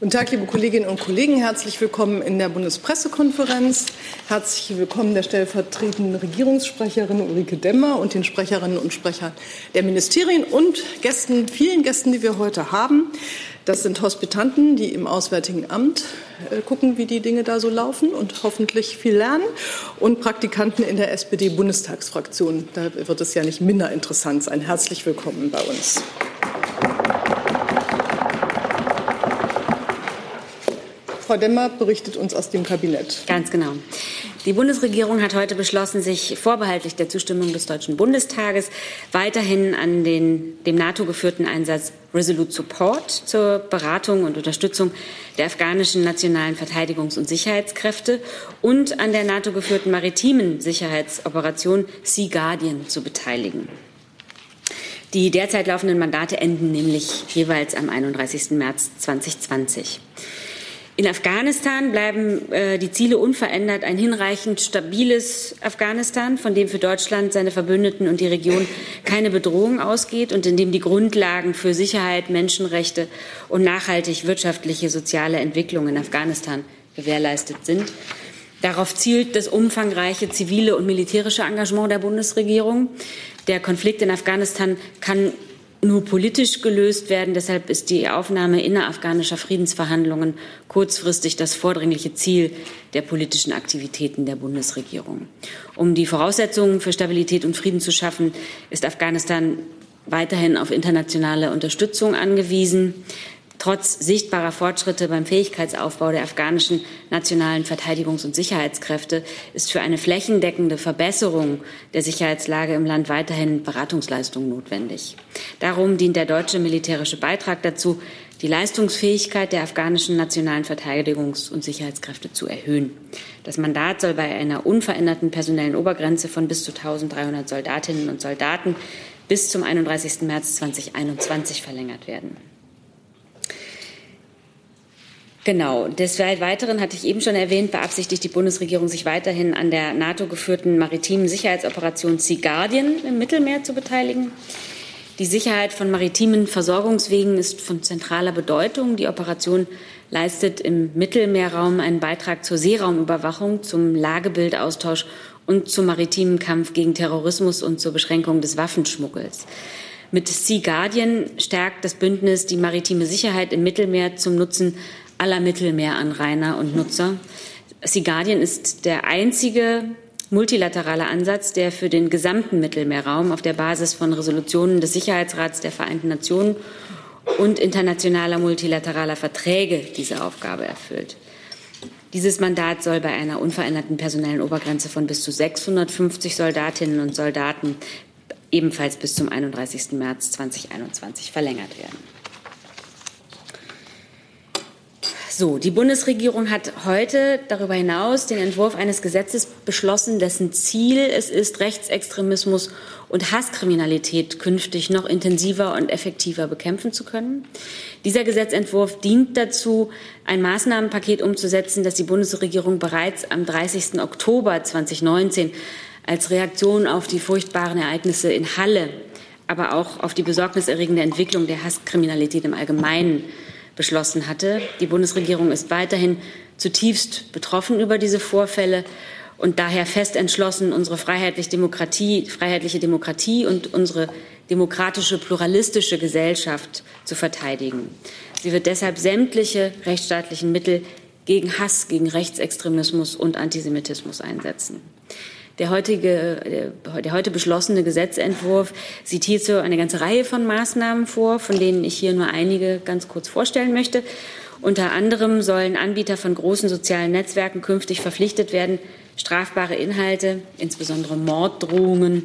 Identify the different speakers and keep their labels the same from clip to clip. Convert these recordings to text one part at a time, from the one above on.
Speaker 1: Guten Tag, liebe Kolleginnen und Kollegen. Herzlich willkommen in der Bundespressekonferenz. Herzlich willkommen der stellvertretenden Regierungssprecherin Ulrike Demmer und den Sprecherinnen und Sprechern der Ministerien und Gästen, vielen Gästen, die wir heute haben. Das sind Hospitanten, die im Auswärtigen Amt äh, gucken, wie die Dinge da so laufen und hoffentlich viel lernen. Und Praktikanten in der SPD-Bundestagsfraktion. Da wird es ja nicht minder interessant sein. Herzlich willkommen bei uns. Frau Demmer berichtet uns aus dem Kabinett.
Speaker 2: Ganz genau. Die Bundesregierung hat heute beschlossen, sich vorbehaltlich der Zustimmung des Deutschen Bundestages weiterhin an den dem NATO geführten Einsatz Resolute Support zur Beratung und Unterstützung der afghanischen nationalen Verteidigungs- und Sicherheitskräfte und an der NATO geführten maritimen Sicherheitsoperation Sea Guardian zu beteiligen. Die derzeit laufenden Mandate enden nämlich jeweils am 31. März 2020. In Afghanistan bleiben äh, die Ziele unverändert ein hinreichend stabiles Afghanistan, von dem für Deutschland, seine Verbündeten und die Region keine Bedrohung ausgeht und in dem die Grundlagen für Sicherheit, Menschenrechte und nachhaltig wirtschaftliche, soziale Entwicklung in Afghanistan gewährleistet sind. Darauf zielt das umfangreiche zivile und militärische Engagement der Bundesregierung. Der Konflikt in Afghanistan kann nur politisch gelöst werden. Deshalb ist die Aufnahme innerafghanischer Friedensverhandlungen kurzfristig das vordringliche Ziel der politischen Aktivitäten der Bundesregierung. Um die Voraussetzungen für Stabilität und Frieden zu schaffen, ist Afghanistan weiterhin auf internationale Unterstützung angewiesen. Trotz sichtbarer Fortschritte beim Fähigkeitsaufbau der afghanischen nationalen Verteidigungs- und Sicherheitskräfte ist für eine flächendeckende Verbesserung der Sicherheitslage im Land weiterhin Beratungsleistung notwendig. Darum dient der deutsche militärische Beitrag dazu, die Leistungsfähigkeit der afghanischen nationalen Verteidigungs- und Sicherheitskräfte zu erhöhen. Das Mandat soll bei einer unveränderten personellen Obergrenze von bis zu 1300 Soldatinnen und Soldaten bis zum 31. März 2021 verlängert werden. Genau. Des Weiteren hatte ich eben schon erwähnt, beabsichtigt die Bundesregierung, sich weiterhin an der NATO geführten maritimen Sicherheitsoperation Sea Guardian im Mittelmeer zu beteiligen. Die Sicherheit von maritimen Versorgungswegen ist von zentraler Bedeutung. Die Operation leistet im Mittelmeerraum einen Beitrag zur Seeraumüberwachung, zum Lagebildaustausch und zum maritimen Kampf gegen Terrorismus und zur Beschränkung des Waffenschmuggels. Mit Sea Guardian stärkt das Bündnis die maritime Sicherheit im Mittelmeer zum Nutzen aller Mittelmeeranrainer und Nutzer. Sea Guardian ist der einzige multilaterale Ansatz, der für den gesamten Mittelmeerraum auf der Basis von Resolutionen des Sicherheitsrats der Vereinten Nationen und internationaler multilateraler Verträge diese Aufgabe erfüllt. Dieses Mandat soll bei einer unveränderten personellen Obergrenze von bis zu 650 Soldatinnen und Soldaten ebenfalls bis zum 31. März 2021 verlängert werden. So, die Bundesregierung hat heute darüber hinaus den Entwurf eines Gesetzes beschlossen, dessen Ziel es ist, Rechtsextremismus und Hasskriminalität künftig noch intensiver und effektiver bekämpfen zu können. Dieser Gesetzentwurf dient dazu, ein Maßnahmenpaket umzusetzen, das die Bundesregierung bereits am 30. Oktober 2019 als Reaktion auf die furchtbaren Ereignisse in Halle, aber auch auf die besorgniserregende Entwicklung der Hasskriminalität im Allgemeinen beschlossen hatte. Die Bundesregierung ist weiterhin zutiefst betroffen über diese Vorfälle und daher fest entschlossen, unsere freiheitliche Demokratie, freiheitliche Demokratie und unsere demokratische, pluralistische Gesellschaft zu verteidigen. Sie wird deshalb sämtliche rechtsstaatlichen Mittel gegen Hass, gegen Rechtsextremismus und Antisemitismus einsetzen. Der, heutige, der heute beschlossene Gesetzentwurf sieht hierzu eine ganze Reihe von Maßnahmen vor, von denen ich hier nur einige ganz kurz vorstellen möchte. Unter anderem sollen Anbieter von großen sozialen Netzwerken künftig verpflichtet werden, strafbare Inhalte, insbesondere Morddrohungen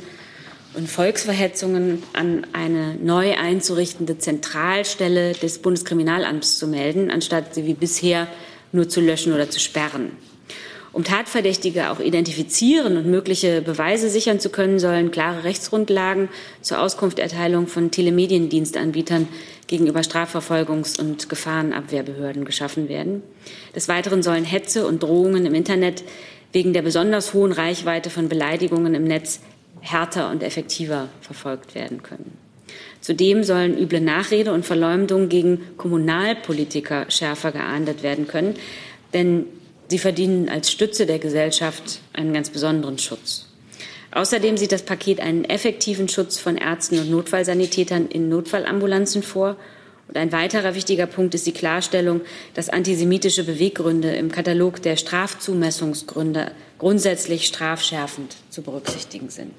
Speaker 2: und Volksverhetzungen an eine neu einzurichtende Zentralstelle des Bundeskriminalamts zu melden, anstatt sie wie bisher nur zu löschen oder zu sperren. Um Tatverdächtige auch identifizieren und mögliche Beweise sichern zu können, sollen klare Rechtsgrundlagen zur Auskunfterteilung von Telemediendienstanbietern gegenüber Strafverfolgungs- und Gefahrenabwehrbehörden geschaffen werden. Des Weiteren sollen Hetze und Drohungen im Internet wegen der besonders hohen Reichweite von Beleidigungen im Netz härter und effektiver verfolgt werden können. Zudem sollen üble Nachrede und Verleumdung gegen Kommunalpolitiker schärfer geahndet werden können, denn sie verdienen als Stütze der Gesellschaft einen ganz besonderen Schutz. Außerdem sieht das Paket einen effektiven Schutz von Ärzten und Notfallsanitätern in Notfallambulanzen vor. Und ein weiterer wichtiger Punkt ist die Klarstellung, dass antisemitische Beweggründe im Katalog der Strafzumessungsgründe grundsätzlich strafschärfend zu berücksichtigen sind.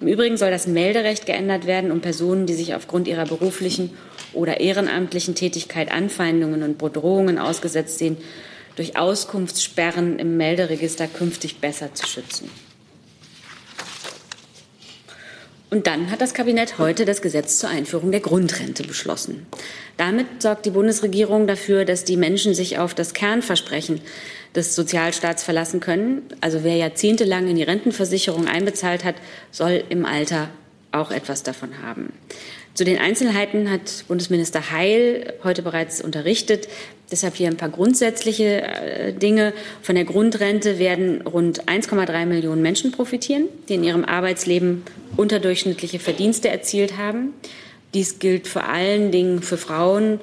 Speaker 2: Im Übrigen soll das Melderecht geändert werden, um Personen, die sich aufgrund ihrer beruflichen oder ehrenamtlichen Tätigkeit Anfeindungen und Bedrohungen ausgesetzt sehen, durch Auskunftssperren im Melderegister künftig besser zu schützen. Und dann hat das Kabinett heute das Gesetz zur Einführung der Grundrente beschlossen. Damit sorgt die Bundesregierung dafür, dass die Menschen sich auf das Kernversprechen des Sozialstaats verlassen können. Also wer jahrzehntelang in die Rentenversicherung einbezahlt hat, soll im Alter auch etwas davon haben. Zu den Einzelheiten hat Bundesminister Heil heute bereits unterrichtet. Deshalb hier ein paar grundsätzliche äh, Dinge. Von der Grundrente werden rund 1,3 Millionen Menschen profitieren, die in ihrem Arbeitsleben unterdurchschnittliche Verdienste erzielt haben. Dies gilt vor allen Dingen für Frauen,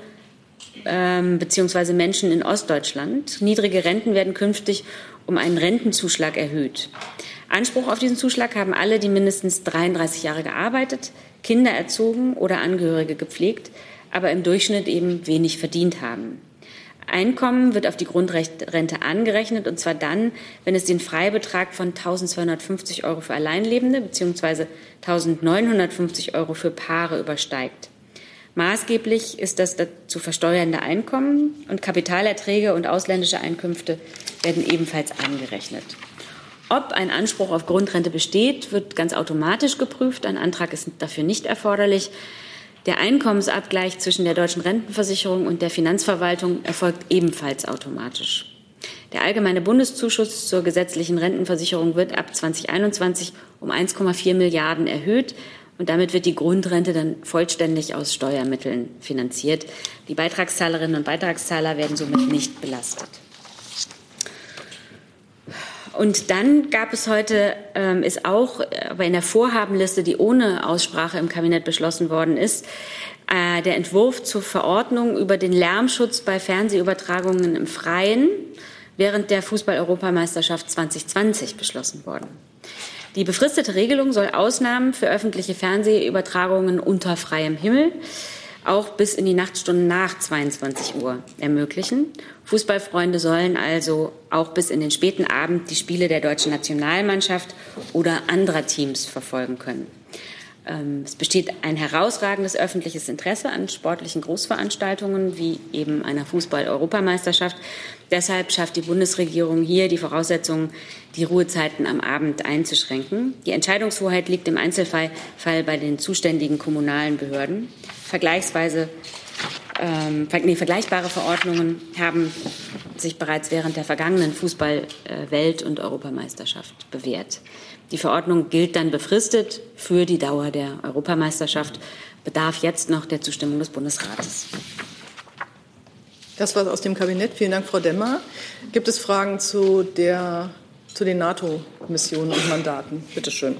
Speaker 2: ähm, beziehungsweise Menschen in Ostdeutschland. Niedrige Renten werden künftig um einen Rentenzuschlag erhöht. Anspruch auf diesen Zuschlag haben alle, die mindestens 33 Jahre gearbeitet, Kinder erzogen oder Angehörige gepflegt, aber im Durchschnitt eben wenig verdient haben. Einkommen wird auf die Grundrente angerechnet, und zwar dann, wenn es den Freibetrag von 1.250 Euro für Alleinlebende bzw. 1.950 Euro für Paare übersteigt. Maßgeblich ist das zu versteuernde Einkommen und Kapitalerträge und ausländische Einkünfte werden ebenfalls angerechnet. Ob ein Anspruch auf Grundrente besteht, wird ganz automatisch geprüft. Ein Antrag ist dafür nicht erforderlich. Der Einkommensabgleich zwischen der deutschen Rentenversicherung und der Finanzverwaltung erfolgt ebenfalls automatisch. Der allgemeine Bundeszuschuss zur gesetzlichen Rentenversicherung wird ab 2021 um 1,4 Milliarden erhöht. Und damit wird die Grundrente dann vollständig aus Steuermitteln finanziert. Die Beitragszahlerinnen und Beitragszahler werden somit nicht belastet. Und dann gab es heute, ähm, ist auch aber in der Vorhabenliste, die ohne Aussprache im Kabinett beschlossen worden ist, äh, der Entwurf zur Verordnung über den Lärmschutz bei Fernsehübertragungen im Freien während der Fußball-Europameisterschaft 2020 beschlossen worden. Die befristete Regelung soll Ausnahmen für öffentliche Fernsehübertragungen unter freiem Himmel auch bis in die Nachtstunden nach 22 Uhr ermöglichen. Fußballfreunde sollen also auch bis in den späten Abend die Spiele der deutschen Nationalmannschaft oder anderer Teams verfolgen können. Ähm, es besteht ein herausragendes öffentliches Interesse an sportlichen Großveranstaltungen wie eben einer Fußball-Europameisterschaft. Deshalb schafft die Bundesregierung hier die Voraussetzungen, die Ruhezeiten am Abend einzuschränken. Die Entscheidungshoheit liegt im Einzelfall bei den zuständigen kommunalen Behörden. Vergleichsweise ähm, nee, vergleichbare Verordnungen haben sich bereits während der vergangenen Fußball-Welt- und Europameisterschaft bewährt. Die Verordnung gilt dann befristet für die Dauer der Europameisterschaft, bedarf jetzt noch der Zustimmung des Bundesrates.
Speaker 1: Das war aus dem Kabinett. Vielen Dank, Frau Demmer. Gibt es Fragen zu, der, zu den NATO-Missionen und Mandaten? Bitte schön.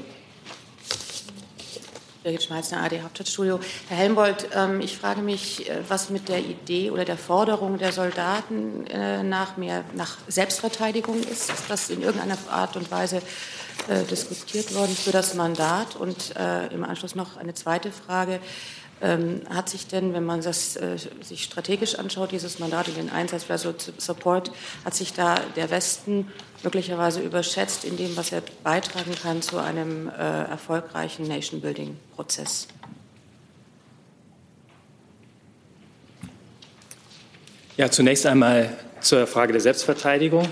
Speaker 3: Birgit Schmeißner, AD Hauptstadtstudio. Herr Helmbold, ähm, ich frage mich, äh, was mit der Idee oder der Forderung der Soldaten äh, nach mehr nach Selbstverteidigung ist. Ist das in irgendeiner Art und Weise äh, diskutiert worden für das Mandat? Und im Anschluss noch eine zweite Frage. Ähm, hat sich denn, wenn man das äh, sich strategisch anschaut, dieses Mandat und den Einsatz für Support, hat sich da der Westen möglicherweise überschätzt in dem, was er beitragen kann zu einem äh, erfolgreichen Nation-Building-Prozess?
Speaker 4: Ja, zunächst einmal zur Frage der Selbstverteidigung.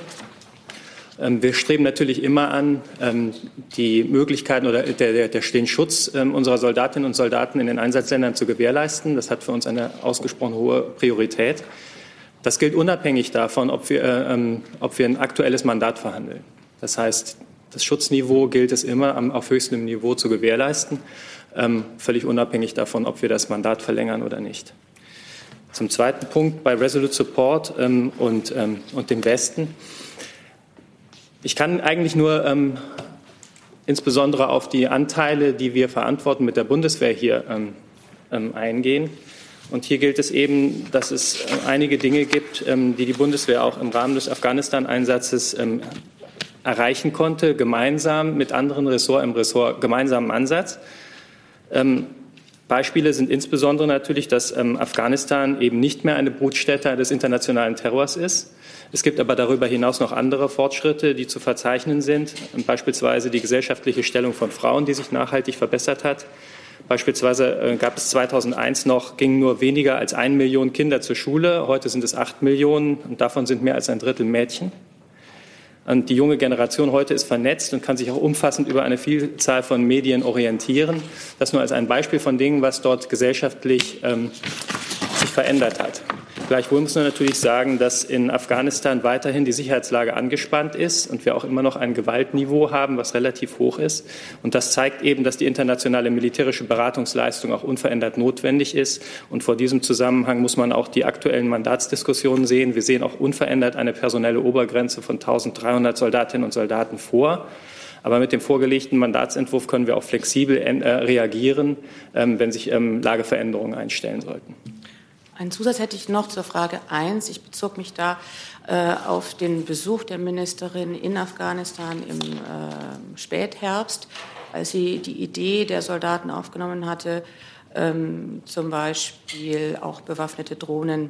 Speaker 4: Ähm, wir streben natürlich immer an, ähm, die Möglichkeiten oder der, der, den Schutz ähm, unserer Soldatinnen und Soldaten in den Einsatzländern zu gewährleisten. Das hat für uns eine ausgesprochen hohe Priorität. Das gilt unabhängig davon, ob wir, äh, ob wir ein aktuelles Mandat verhandeln. Das heißt, das Schutzniveau gilt es immer auf höchstem Niveau zu gewährleisten, völlig unabhängig davon, ob wir das Mandat verlängern oder nicht. Zum zweiten Punkt bei Resolute Support und, und dem Westen. Ich kann eigentlich nur ähm, insbesondere auf die Anteile, die wir verantworten, mit der Bundeswehr hier ähm, ähm, eingehen. Und hier gilt es eben, dass es äh, einige Dinge gibt, ähm, die die Bundeswehr auch im Rahmen des Afghanistan-Einsatzes ähm, erreichen konnte, gemeinsam mit anderen Ressorts im Ressort gemeinsamen Ansatz. Beispiele sind insbesondere natürlich, dass Afghanistan eben nicht mehr eine Brutstätte des internationalen Terrors ist. Es gibt aber darüber hinaus noch andere Fortschritte, die zu verzeichnen sind, beispielsweise die gesellschaftliche Stellung von Frauen, die sich nachhaltig verbessert hat. Beispielsweise äh, gab es 2001 noch, gingen nur weniger als ein Million Kinder zur Schule. Heute sind es acht Millionen und davon sind mehr als ein Drittel Mädchen. Und die junge Generation heute ist vernetzt und kann sich auch umfassend über eine Vielzahl von Medien orientieren. Das nur als ein Beispiel von Dingen, was dort gesellschaftlich ähm, sich verändert hat. Gleichwohl muss man natürlich sagen, dass in Afghanistan weiterhin die Sicherheitslage angespannt ist und wir auch immer noch ein Gewaltniveau haben, was relativ hoch ist. Und das zeigt eben, dass die internationale militärische Beratungsleistung auch unverändert notwendig ist. Und vor diesem Zusammenhang muss man auch die aktuellen Mandatsdiskussionen sehen. Wir sehen auch unverändert eine personelle Obergrenze von 1300 Soldatinnen und Soldaten vor. Aber mit dem vorgelegten Mandatsentwurf können wir auch flexibel äh, reagieren, ähm, wenn sich ähm, Lageveränderungen einstellen sollten.
Speaker 3: Einen Zusatz hätte ich noch zur Frage 1. Ich bezog mich da äh, auf den Besuch der Ministerin in Afghanistan im äh, Spätherbst, als sie die Idee der Soldaten aufgenommen hatte, ähm, zum Beispiel auch bewaffnete Drohnen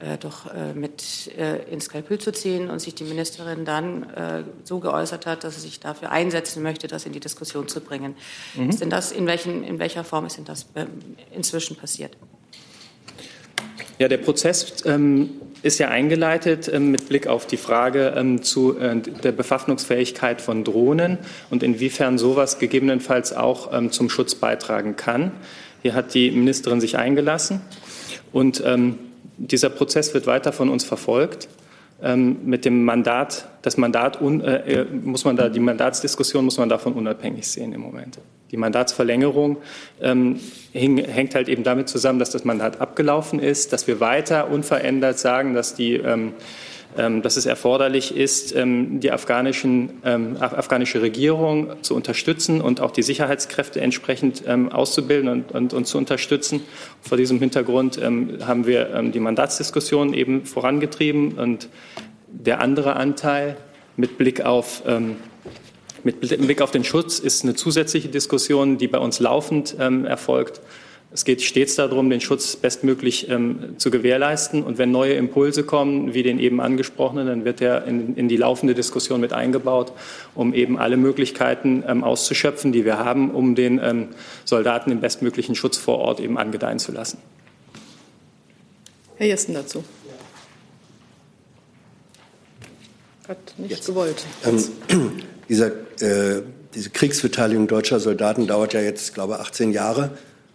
Speaker 3: äh, doch äh, mit äh, ins Kalkül zu ziehen und sich die Ministerin dann äh, so geäußert hat, dass sie sich dafür einsetzen möchte, das in die Diskussion zu bringen. Mhm. Ist denn das, in, welchen, in welcher Form ist denn das ähm, inzwischen passiert?
Speaker 4: Ja, der Prozess ähm, ist ja eingeleitet ähm, mit Blick auf die Frage ähm, zu äh, der Bewaffnungsfähigkeit von Drohnen und inwiefern sowas gegebenenfalls auch ähm, zum Schutz beitragen kann. Hier hat die Ministerin sich eingelassen und ähm, dieser Prozess wird weiter von uns verfolgt. Ähm, mit dem Mandat, das Mandat äh, äh, muss man da, die Mandatsdiskussion muss man davon unabhängig sehen im Moment. Die Mandatsverlängerung ähm, hängt halt eben damit zusammen, dass das Mandat abgelaufen ist, dass wir weiter unverändert sagen, dass die ähm, ähm, dass es erforderlich ist, ähm, die afghanischen, ähm, afghanische Regierung zu unterstützen und auch die Sicherheitskräfte entsprechend auszubilden und, und, und zu unterstützen. Vor diesem Hintergrund haben wir die Mandatsdiskussion eben vorangetrieben und der andere Anteil mit Blick auf mit Blick auf den Schutz ist eine zusätzliche Diskussion, die bei uns laufend erfolgt. Es geht stets darum, den Schutz bestmöglich ähm, zu gewährleisten. Und wenn neue Impulse kommen, wie den eben angesprochenen, dann wird er in, in die laufende Diskussion mit eingebaut, um eben alle Möglichkeiten ähm, auszuschöpfen, die wir haben, um den ähm, Soldaten den bestmöglichen Schutz vor Ort eben angedeihen zu lassen.
Speaker 1: Herr Jessen dazu. Hat nicht Jetzt. gewollt.
Speaker 5: Dieser, äh, diese Kriegsbeteiligung deutscher Soldaten dauert ja jetzt, glaube ich, 18 Jahre.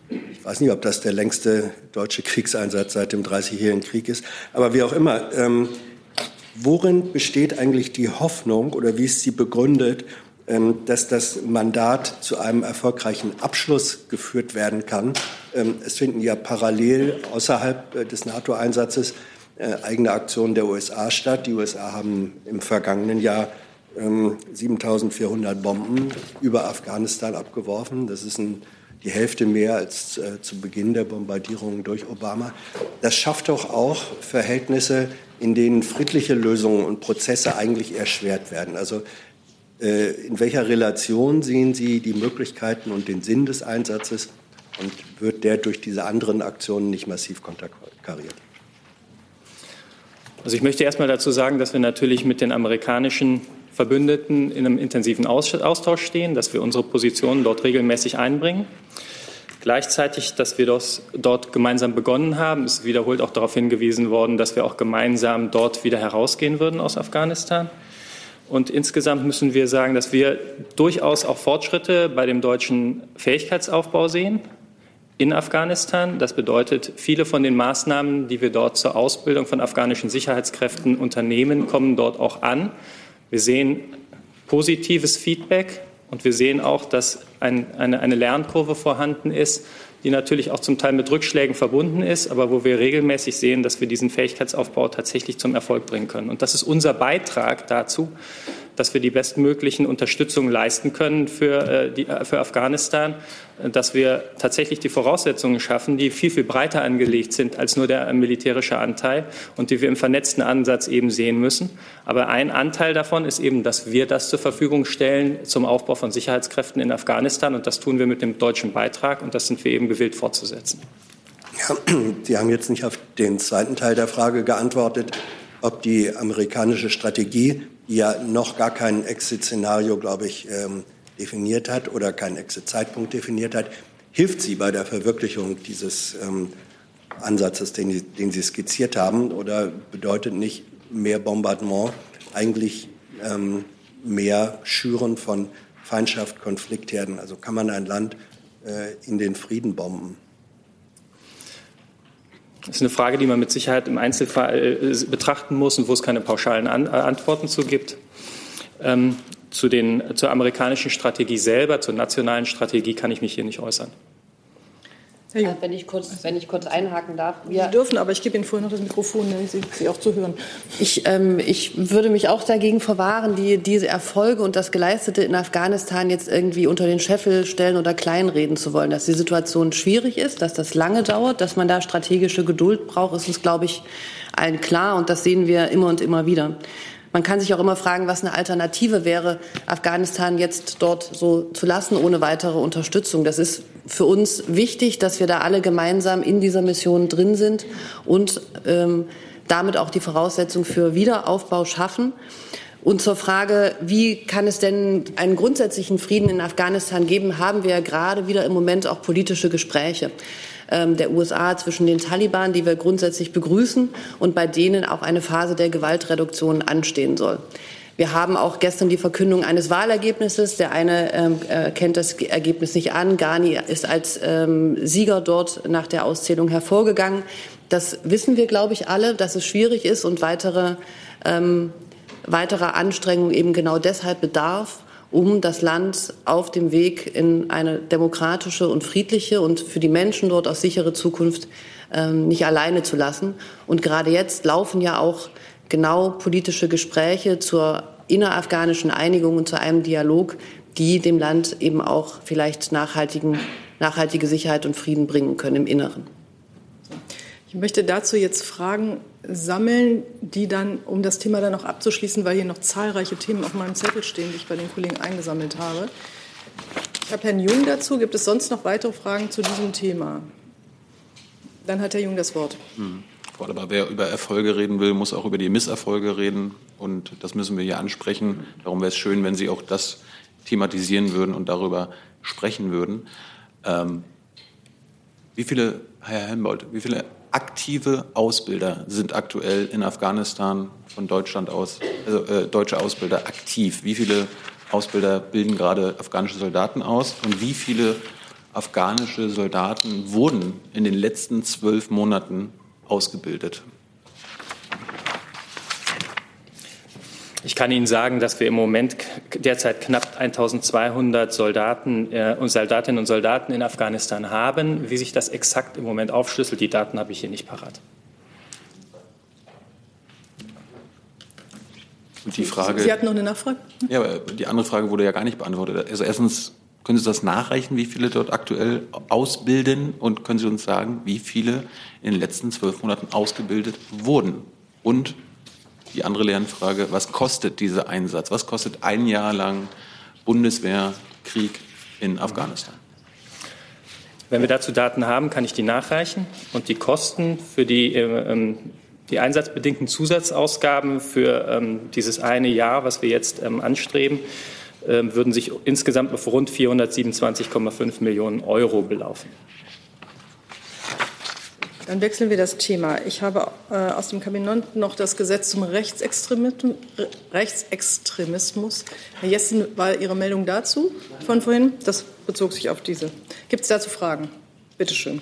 Speaker 5: Ich weiß nicht, ob das der längste deutsche Kriegseinsatz seit dem Dreißigjährigen Krieg ist. Aber wie auch immer, ähm, worin besteht eigentlich die Hoffnung oder wie ist sie begründet, ähm, dass das Mandat zu einem erfolgreichen Abschluss geführt werden kann? Ähm, es finden ja parallel außerhalb äh, des NATO-Einsatzes äh, eigene Aktionen der USA statt. Die USA haben im vergangenen Jahr 7400 ähm, Bomben über Afghanistan abgeworfen. Das ist ein die Hälfte mehr als äh, zu Beginn der Bombardierung durch Obama. Das schafft doch auch Verhältnisse, in denen friedliche Lösungen und Prozesse eigentlich erschwert werden. Also äh, in welcher Relation sehen Sie die Möglichkeiten und den Sinn des Einsatzes und wird der durch diese anderen Aktionen nicht massiv konterkariert?
Speaker 4: Also ich möchte erst mal dazu sagen, dass wir natürlich mit den amerikanischen Verbündeten in einem intensiven Austausch stehen, dass wir unsere Positionen dort regelmäßig einbringen. Gleichzeitig, dass wir das dort gemeinsam begonnen haben, ist wiederholt auch darauf hingewiesen worden, dass wir auch gemeinsam dort wieder herausgehen würden aus Afghanistan. Und insgesamt müssen wir sagen, dass wir durchaus auch Fortschritte bei dem deutschen Fähigkeitsaufbau sehen in Afghanistan. Das bedeutet, viele von den Maßnahmen, die wir dort zur Ausbildung von afghanischen Sicherheitskräften unternehmen, kommen dort auch an. Wir sehen positives Feedback und wir sehen auch, dass ein, eine, eine Lernkurve vorhanden ist, die natürlich auch zum Teil mit Rückschlägen verbunden ist, aber wo wir regelmäßig sehen, dass wir diesen Fähigkeitsaufbau tatsächlich zum Erfolg bringen können. Und das ist unser Beitrag dazu, dass wir die bestmöglichen Unterstützungen leisten können für, äh, die, äh, für Afghanistan, dass wir tatsächlich die Voraussetzungen schaffen, die viel, viel breiter angelegt sind als nur der militärische Anteil und die wir im vernetzten Ansatz eben sehen müssen. Aber ein Anteil davon ist eben, dass wir das zur Verfügung stellen zum Aufbau von Sicherheitskräften in Afghanistan. Und das tun wir mit dem deutschen Beitrag. Und das sind wir eben gewillt fortzusetzen.
Speaker 5: Ja, Sie haben jetzt nicht auf den zweiten Teil der Frage geantwortet, ob die amerikanische Strategie, ja noch gar kein Exit-Szenario, glaube ich, ähm, definiert hat oder keinen Exit-Zeitpunkt definiert hat, hilft sie bei der Verwirklichung dieses ähm, Ansatzes, den, den, Sie skizziert haben, oder bedeutet nicht mehr Bombardement eigentlich ähm, mehr Schüren von Feindschaft, Konfliktherden? Also kann man ein Land äh, in den Frieden bomben?
Speaker 4: Das ist eine Frage, die man mit Sicherheit im Einzelfall äh, betrachten muss und wo es keine pauschalen äh, Antworten zu gibt. Ähm, zu den, zur amerikanischen Strategie selber, zur nationalen Strategie kann ich mich hier nicht äußern.
Speaker 6: Äh, wenn, ich kurz, wenn ich kurz einhaken darf.
Speaker 1: Wir Sie dürfen, aber ich gebe Ihnen vorher noch das Mikrofon, damit Sie, Sie auch zu hören.
Speaker 6: Ich, ähm, ich würde mich auch dagegen verwahren, die, diese Erfolge und das Geleistete in Afghanistan jetzt irgendwie unter den Scheffel stellen oder kleinreden zu wollen. Dass die Situation schwierig ist, dass das lange dauert, dass man da strategische Geduld braucht, ist uns, glaube ich, allen klar. Und das sehen wir immer und immer wieder. Man kann sich auch immer fragen, was eine Alternative wäre, Afghanistan jetzt dort so zu lassen, ohne weitere Unterstützung. Das ist für uns wichtig, dass wir da alle gemeinsam in dieser Mission drin sind und ähm, damit auch die Voraussetzung für Wiederaufbau schaffen. Und zur Frage, wie kann es denn einen grundsätzlichen Frieden in Afghanistan geben, haben wir ja gerade wieder im Moment auch politische Gespräche. Ähm, der USA zwischen den Taliban, die wir grundsätzlich begrüßen und bei denen auch eine Phase der Gewaltreduktion anstehen soll. Wir haben auch gestern die Verkündung eines Wahlergebnisses. Der eine ähm, äh, kennt das Ergebnis nicht an. Ghani ist als ähm, Sieger dort nach der Auszählung hervorgegangen. Das wissen wir, glaube ich, alle, dass es schwierig ist und weitere, ähm, weiterer Anstrengungen eben genau deshalb bedarf um das Land auf dem Weg in eine demokratische und friedliche und für die Menschen dort auch sichere Zukunft ähm, nicht alleine zu lassen. Und gerade jetzt laufen ja auch genau politische Gespräche zur innerafghanischen Einigung und zu einem Dialog, die dem Land eben auch vielleicht nachhaltigen, nachhaltige Sicherheit und Frieden bringen können im Inneren.
Speaker 1: Ich möchte dazu jetzt Fragen sammeln, die dann, um das Thema dann noch abzuschließen, weil hier noch zahlreiche Themen auf meinem Zettel stehen, die ich bei den Kollegen eingesammelt habe. Ich habe Herrn Jung dazu. Gibt es sonst noch weitere Fragen zu diesem Thema? Dann hat Herr Jung das Wort.
Speaker 7: Hm. Aber wer über Erfolge reden will, muss auch über die Misserfolge reden. Und das müssen wir hier ansprechen. Darum wäre es schön, wenn Sie auch das thematisieren würden und darüber sprechen würden. Ähm, wie viele, Herr Helmbold, wie viele aktive Ausbilder sind aktuell in Afghanistan von Deutschland aus, also äh, deutsche Ausbilder aktiv. Wie viele Ausbilder bilden gerade afghanische Soldaten aus und wie viele afghanische Soldaten wurden in den letzten zwölf Monaten ausgebildet?
Speaker 4: Ich kann Ihnen sagen, dass wir im Moment derzeit knapp 1200 Soldaten äh, und Soldatinnen und Soldaten in Afghanistan haben. Wie sich das exakt im Moment aufschlüsselt, die Daten habe ich hier nicht parat.
Speaker 7: Und die Frage,
Speaker 1: Sie hatten noch eine Nachfrage?
Speaker 7: Ja, aber die andere Frage wurde ja gar nicht beantwortet. Also erstens, können Sie das nachreichen, wie viele dort aktuell ausbilden? Und können Sie uns sagen, wie viele in den letzten zwölf Monaten ausgebildet wurden? Und die andere Lernfrage, was kostet dieser Einsatz? Was kostet ein Jahr lang Bundeswehrkrieg in Afghanistan?
Speaker 4: Wenn wir dazu Daten haben, kann ich die nachreichen. Und die Kosten für die, äh, ähm, die einsatzbedingten Zusatzausgaben für ähm, dieses eine Jahr, was wir jetzt ähm, anstreben, würden sich insgesamt auf rund 427,5 Millionen Euro belaufen.
Speaker 1: Dann wechseln wir das Thema. Ich habe äh, aus dem Kabinett noch das Gesetz zum Rechtsextremismus. Rechtsextremismus. Herr Jessen, war Ihre Meldung dazu von vorhin? Das bezog sich auf diese. Gibt es dazu Fragen? Bitte schön.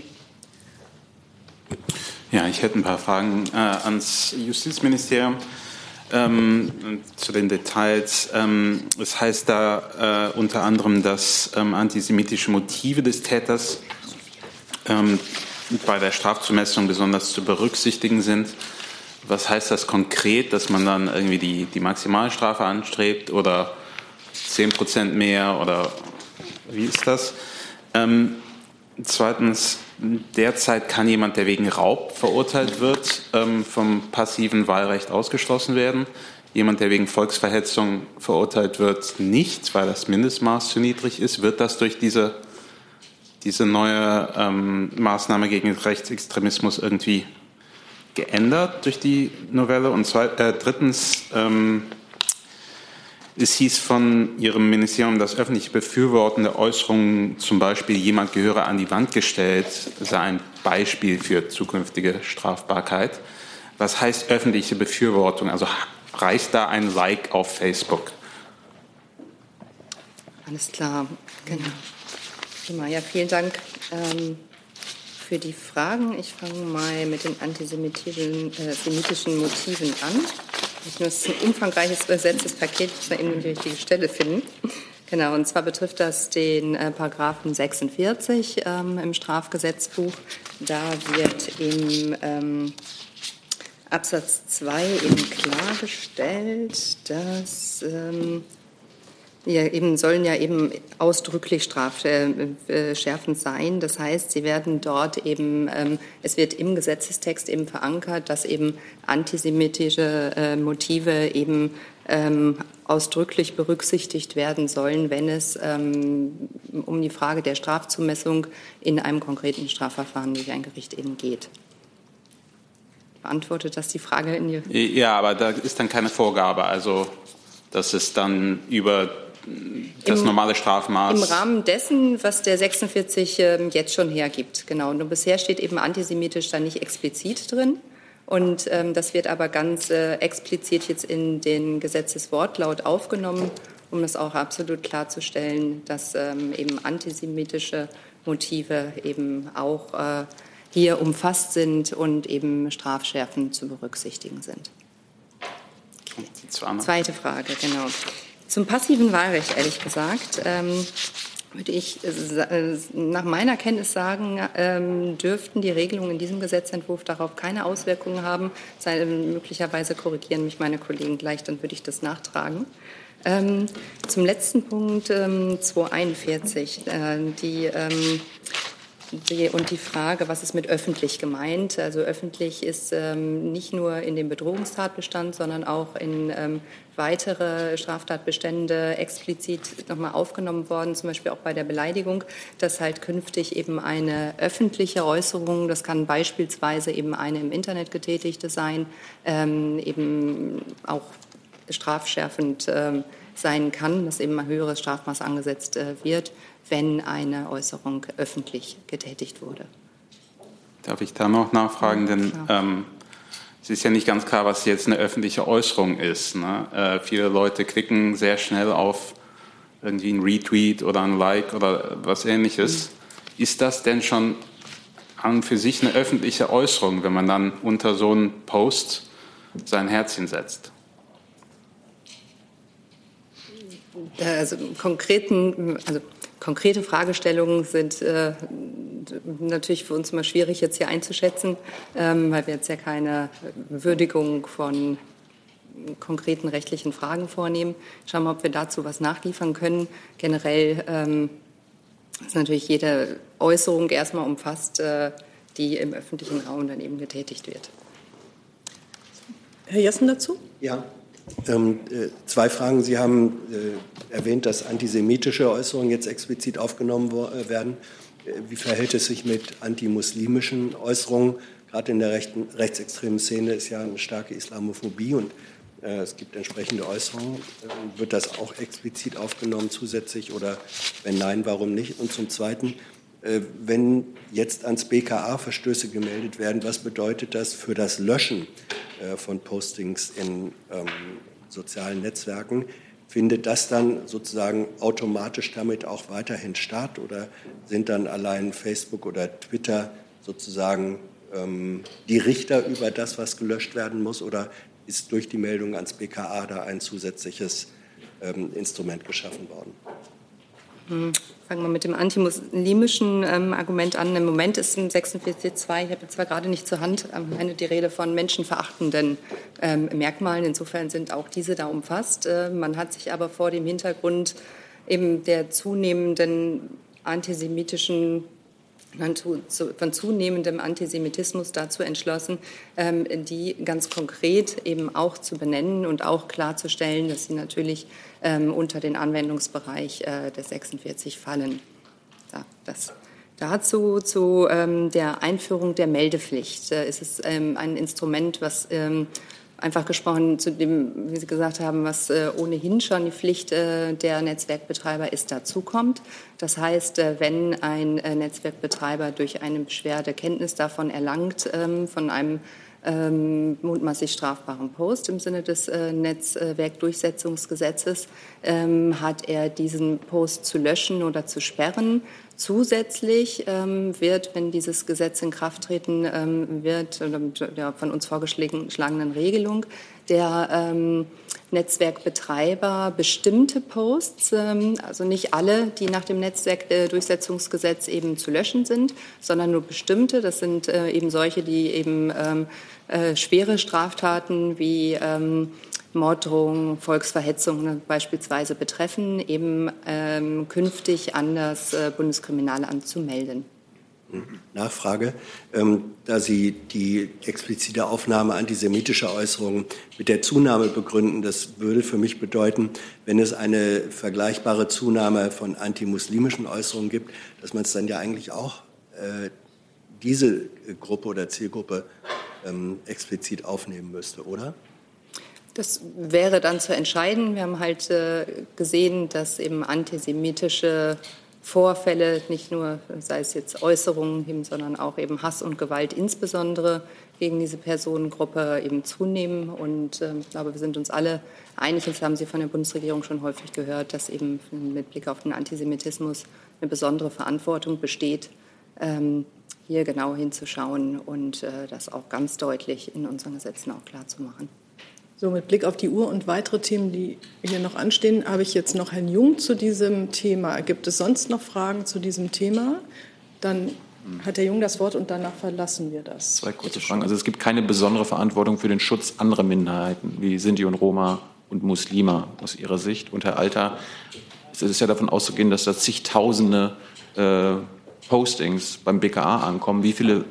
Speaker 8: Ja, ich hätte ein paar Fragen äh, ans Justizministerium. Ähm, zu den Details. Ähm, es heißt da äh, unter anderem, dass ähm, antisemitische Motive des Täters ähm, bei der Strafzumessung besonders zu berücksichtigen sind. Was heißt das konkret, dass man dann irgendwie die, die Maximalstrafe anstrebt oder 10 Prozent mehr oder wie ist das? Ähm, zweitens, derzeit kann jemand, der wegen Raub verurteilt wird, ähm, vom passiven Wahlrecht ausgeschlossen werden. Jemand, der wegen Volksverhetzung verurteilt wird, nicht, weil das Mindestmaß zu niedrig ist. Wird das durch diese, diese neue ähm, Maßnahme gegen Rechtsextremismus irgendwie geändert durch die Novelle? Und zwei, äh, drittens, ähm, es hieß von Ihrem Ministerium, dass öffentlich befürwortende Äußerungen, zum Beispiel jemand gehöre an die Wand gestellt, sei ein Beispiel für zukünftige Strafbarkeit. Was heißt öffentliche Befürwortung? Also reicht da ein Like auf Facebook?
Speaker 9: Alles klar, genau. Ja, vielen Dank. Ähm für die Fragen. Ich fange mal mit den antisemitischen äh, Motiven an. Das ist ein umfangreiches besetztes Paket, muss man eben die richtige Stelle finden. Genau, und zwar betrifft das den äh, Paragraphen 46 ähm, im Strafgesetzbuch. Da wird im ähm, Absatz 2 eben klargestellt, dass ähm, ja, eben sollen ja eben ausdrücklich strafschärfend äh, äh, sein. Das heißt, sie werden dort eben, ähm, es wird im Gesetzestext eben verankert, dass eben antisemitische äh, Motive eben ähm, ausdrücklich berücksichtigt werden sollen, wenn es ähm, um die Frage der Strafzumessung in einem konkreten Strafverfahren durch ein Gericht eben geht. Beantwortet das die Frage in die?
Speaker 8: Ja, aber da ist dann keine Vorgabe, also dass es dann über das Im, normale Strafmaß.
Speaker 9: Im Rahmen dessen, was der 46 äh, jetzt schon hergibt, genau. Nur bisher steht eben antisemitisch da nicht explizit drin. Und ähm, das wird aber ganz äh, explizit jetzt in den Gesetzeswortlaut aufgenommen, um das auch absolut klarzustellen, dass ähm, eben antisemitische Motive eben auch äh, hier umfasst sind und eben Strafschärfen zu berücksichtigen sind. Okay. Zweite Frage, genau. Zum passiven Wahlrecht, ehrlich gesagt, ähm, würde ich äh, nach meiner Kenntnis sagen, ähm, dürften die Regelungen in diesem Gesetzentwurf darauf keine Auswirkungen haben. Sei, möglicherweise korrigieren mich meine Kollegen gleich, dann würde ich das nachtragen. Ähm, zum letzten Punkt ähm, 241. Äh, die ähm, die, und die Frage, was ist mit öffentlich gemeint? Also öffentlich ist ähm, nicht nur in dem Bedrohungstatbestand, sondern auch in ähm, weitere Straftatbestände explizit nochmal aufgenommen worden, zum Beispiel auch bei der Beleidigung, dass halt künftig eben eine öffentliche Äußerung, das kann beispielsweise eben eine im Internet getätigte sein, ähm, eben auch strafschärfend ähm, sein kann, dass eben ein höheres Strafmaß angesetzt äh, wird wenn eine Äußerung öffentlich getätigt wurde.
Speaker 8: Darf ich da noch nachfragen? Denn ähm, es ist ja nicht ganz klar, was jetzt eine öffentliche Äußerung ist. Ne? Äh, viele Leute klicken sehr schnell auf irgendwie ein Retweet oder ein Like oder was ähnliches. Mhm. Ist das denn schon an für sich eine öffentliche Äußerung, wenn man dann unter so einen Post sein Herzchen setzt?
Speaker 9: Also konkreten, also Konkrete Fragestellungen sind äh, natürlich für uns immer schwierig jetzt hier einzuschätzen, ähm, weil wir jetzt ja keine Würdigung von konkreten rechtlichen Fragen vornehmen. Schauen wir, ob wir dazu was nachliefern können. Generell ähm, ist natürlich jede Äußerung erstmal umfasst, äh, die im öffentlichen Raum dann eben getätigt wird.
Speaker 1: Herr Jessen dazu?
Speaker 5: Ja, ähm, äh, zwei Fragen. Sie haben äh, erwähnt, dass antisemitische Äußerungen jetzt explizit aufgenommen äh, werden. Äh, wie verhält es sich mit antimuslimischen Äußerungen? Gerade in der rechten, rechtsextremen Szene ist ja eine starke Islamophobie und äh, es gibt entsprechende Äußerungen. Äh, wird das auch explizit aufgenommen zusätzlich oder wenn nein, warum nicht? Und zum Zweiten, wenn jetzt ans BKA Verstöße gemeldet werden, was bedeutet das für das Löschen von Postings in ähm, sozialen Netzwerken. Findet das dann sozusagen automatisch damit auch weiterhin statt oder sind dann allein Facebook oder Twitter sozusagen ähm, die Richter über das, was gelöscht werden muss oder ist durch die Meldung ans BKA da ein zusätzliches ähm, Instrument geschaffen worden?
Speaker 9: Hm. Fangen wir mit dem antimuslimischen ähm, Argument an. Im Moment ist im 46.2, ich habe zwar gerade nicht zur Hand, ähm, eine die Rede von menschenverachtenden ähm, Merkmalen. Insofern sind auch diese da umfasst. Äh, man hat sich aber vor dem Hintergrund eben der zunehmenden antisemitischen von zunehmendem Antisemitismus dazu entschlossen, ähm, die ganz konkret eben auch zu benennen und auch klarzustellen, dass sie natürlich ähm, unter den Anwendungsbereich äh, des 46 fallen. das dazu zu ähm, der Einführung der Meldepflicht äh, ist es ein Instrument, was einfach gesprochen zu dem, wie Sie gesagt haben, was äh, ohnehin schon die Pflicht äh, der Netzwerkbetreiber ist, dazukommt. Das heißt, äh, wenn ein äh, Netzwerkbetreiber durch eine Beschwerde Kenntnis davon erlangt, ähm, von einem ähm, mutmaßlich strafbaren Post im Sinne des äh, Netzwerkdurchsetzungsgesetzes, ähm, hat er diesen Post zu löschen oder zu sperren. Zusätzlich ähm, wird, wenn dieses Gesetz in Kraft treten ähm, wird, der von uns vorgeschlagenen Regelung, der ähm, Netzwerkbetreiber bestimmte Posts, ähm, also nicht alle, die nach dem Netzwerkdurchsetzungsgesetz eben zu löschen sind, sondern nur bestimmte. Das sind äh, eben solche, die eben ähm, äh, schwere Straftaten wie ähm, Morddrohungen, Volksverhetzung ne, beispielsweise betreffen, eben ähm, künftig an das äh, Bundeskriminalamt zu melden.
Speaker 5: Nachfrage. Ähm, da Sie die explizite Aufnahme antisemitischer Äußerungen mit der Zunahme begründen, das würde für mich bedeuten, wenn es eine vergleichbare Zunahme von antimuslimischen Äußerungen gibt, dass man es dann ja eigentlich auch äh, diese Gruppe oder Zielgruppe ähm, explizit aufnehmen müsste, oder?
Speaker 9: Das wäre dann zu entscheiden. Wir haben halt äh, gesehen, dass eben antisemitische Vorfälle, nicht nur, sei es jetzt Äußerungen, sondern auch eben Hass und Gewalt insbesondere gegen diese Personengruppe eben zunehmen. Und äh, ich glaube, wir sind uns alle einig, das haben Sie von der Bundesregierung schon häufig gehört, dass eben mit Blick auf den Antisemitismus eine besondere Verantwortung besteht, ähm, hier genau hinzuschauen und äh, das auch ganz deutlich in unseren Gesetzen auch klarzumachen.
Speaker 1: So, mit Blick auf die Uhr und weitere Themen, die hier noch anstehen, habe ich jetzt noch Herrn Jung zu diesem Thema. Gibt es sonst noch Fragen zu diesem Thema? Dann hat Herr Jung das Wort und danach verlassen wir das.
Speaker 7: Zwei kurze Fragen. Also es gibt keine besondere Verantwortung für den Schutz anderer Minderheiten wie Sinti und Roma und Muslime aus Ihrer Sicht. Und Herr Alter, es ist ja davon auszugehen, dass da zigtausende äh, Postings beim BKA ankommen. Wie viele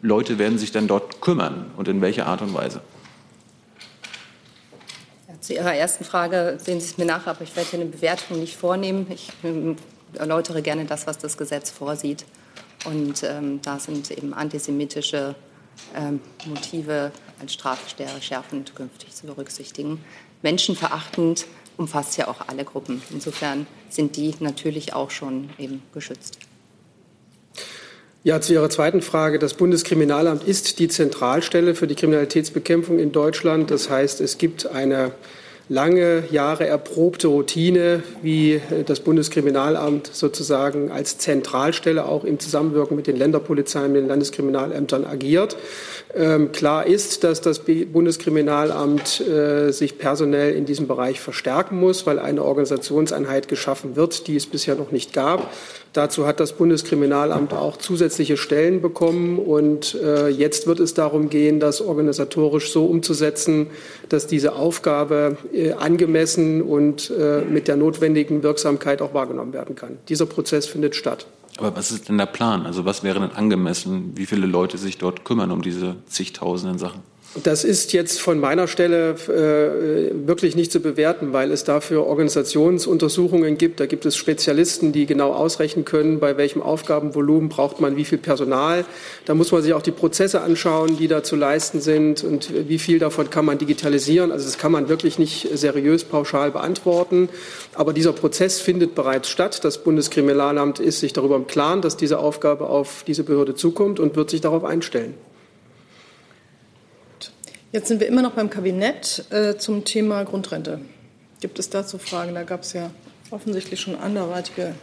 Speaker 7: Leute werden sich denn dort kümmern und in welcher Art und Weise?
Speaker 9: Zu Ihrer ersten Frage sehen Sie es mir nach, aber ich werde hier eine Bewertung nicht vornehmen. Ich ähm, erläutere gerne das, was das Gesetz vorsieht. Und ähm, da sind eben antisemitische ähm, Motive als Strafstärke schärfend künftig zu berücksichtigen. Menschenverachtend umfasst ja auch alle Gruppen. Insofern sind die natürlich auch schon eben geschützt.
Speaker 10: Ja, zu Ihrer zweiten Frage. Das Bundeskriminalamt ist die Zentralstelle für die Kriminalitätsbekämpfung in Deutschland. Das heißt, es gibt eine lange Jahre erprobte Routine, wie das Bundeskriminalamt sozusagen als Zentralstelle auch im Zusammenwirken mit den Länderpolizeien, mit den Landeskriminalämtern agiert. Ähm, klar ist, dass das Bundeskriminalamt äh, sich personell in diesem Bereich verstärken muss, weil eine Organisationseinheit geschaffen wird, die es bisher noch nicht gab. Dazu hat das Bundeskriminalamt auch zusätzliche Stellen bekommen. Und äh, jetzt wird es darum gehen, das organisatorisch so umzusetzen, dass diese Aufgabe äh, angemessen und äh, mit der notwendigen Wirksamkeit auch wahrgenommen werden kann. Dieser Prozess findet statt.
Speaker 7: Aber was ist denn der Plan? Also was wäre denn angemessen? Wie viele Leute sich dort kümmern um diese zigtausenden Sachen?
Speaker 10: Das ist jetzt von meiner Stelle äh, wirklich nicht zu bewerten, weil es dafür Organisationsuntersuchungen gibt. Da gibt es Spezialisten, die genau ausrechnen können, bei welchem Aufgabenvolumen braucht man wie viel Personal. Da muss man sich auch die Prozesse anschauen, die da zu leisten sind und wie viel davon kann man digitalisieren. Also das kann man wirklich nicht seriös pauschal beantworten. Aber dieser Prozess findet bereits statt. Das Bundeskriminalamt ist sich darüber im Klaren, dass diese Aufgabe auf diese Behörde zukommt und wird sich darauf einstellen.
Speaker 1: Jetzt sind wir immer noch beim Kabinett äh, zum Thema Grundrente. Gibt es dazu Fragen? Da gab es ja offensichtlich schon anderweitige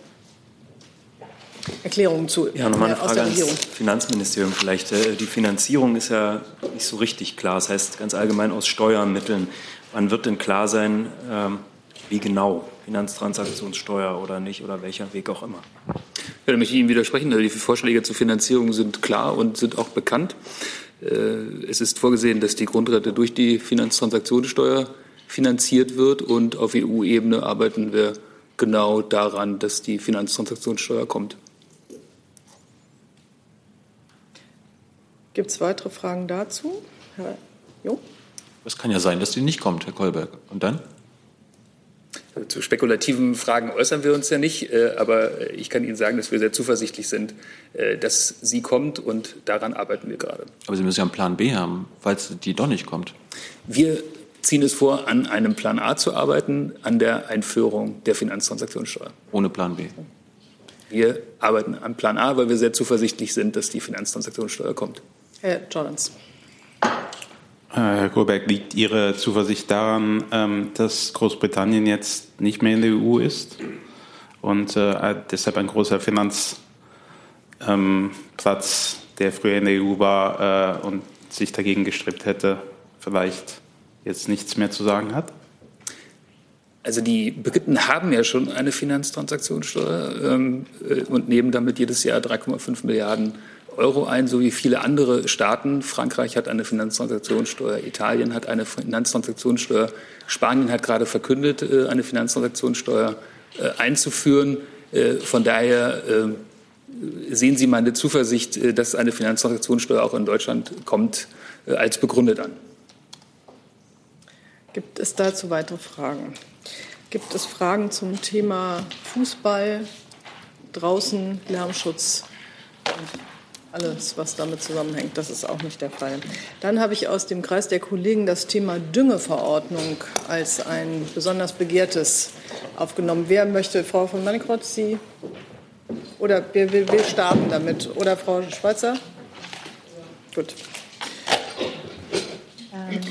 Speaker 1: Erklärungen zu.
Speaker 11: Ja, nochmal eine äh, Frage ans Finanzministerium vielleicht. Äh, die Finanzierung ist ja nicht so richtig klar. Das heißt ganz allgemein aus Steuermitteln. Wann wird denn klar sein, ähm, wie genau Finanztransaktionssteuer oder nicht oder welcher Weg auch immer.
Speaker 12: Ja, da möchte ich Ihnen widersprechen. Also die Vorschläge zur Finanzierung sind klar und sind auch bekannt. Äh, es ist vorgesehen, dass die Grundrente durch die Finanztransaktionssteuer finanziert wird und auf EU-Ebene arbeiten wir genau daran, dass die Finanztransaktionssteuer kommt.
Speaker 1: Gibt es weitere Fragen dazu? Herr Jo?
Speaker 7: Es kann ja sein, dass die nicht kommt, Herr Kolberg. Und dann?
Speaker 12: Zu spekulativen Fragen äußern wir uns ja nicht, äh, aber ich kann Ihnen sagen, dass wir sehr zuversichtlich sind, äh, dass sie kommt und daran arbeiten wir gerade.
Speaker 7: Aber Sie müssen ja einen Plan B haben, falls die doch nicht kommt.
Speaker 12: Wir ziehen es vor, an einem Plan A zu arbeiten, an der Einführung der Finanztransaktionssteuer.
Speaker 7: Ohne Plan B.
Speaker 12: Wir arbeiten am Plan A, weil wir sehr zuversichtlich sind, dass die Finanztransaktionssteuer kommt.
Speaker 1: Herr Jordans.
Speaker 8: Äh, Herr Kohlberg, liegt Ihre Zuversicht daran, ähm, dass Großbritannien jetzt nicht mehr in der EU ist und äh, deshalb ein großer Finanzplatz, ähm, der früher in der EU war äh, und sich dagegen gestrebt hätte, vielleicht jetzt nichts mehr zu sagen hat?
Speaker 12: Also die Briten haben ja schon eine Finanztransaktionssteuer ähm, und nehmen damit jedes Jahr 3,5 Milliarden Euro ein, so wie viele andere Staaten. Frankreich hat eine Finanztransaktionssteuer, Italien hat eine Finanztransaktionssteuer, Spanien hat gerade verkündet, äh, eine Finanztransaktionssteuer äh, einzuführen. Äh, von daher sehen Sie meine Zuversicht, dass eine Finanztransaktionssteuer auch in Deutschland kommt, als begründet an.
Speaker 1: Gibt es dazu weitere Fragen? Gibt es Fragen zum Thema Fußball, draußen Lärmschutz? Alles, was damit zusammenhängt. Das ist auch nicht der Fall. Dann habe ich aus dem Kreis der Kollegen das Thema Düngeverordnung als ein besonders begehrtes aufgenommen. Wer möchte, Frau von Mannekrotz, Sie? Oder wir, wir, wir starten damit. Oder Frau Schweizer? Gut.
Speaker 13: Ähm.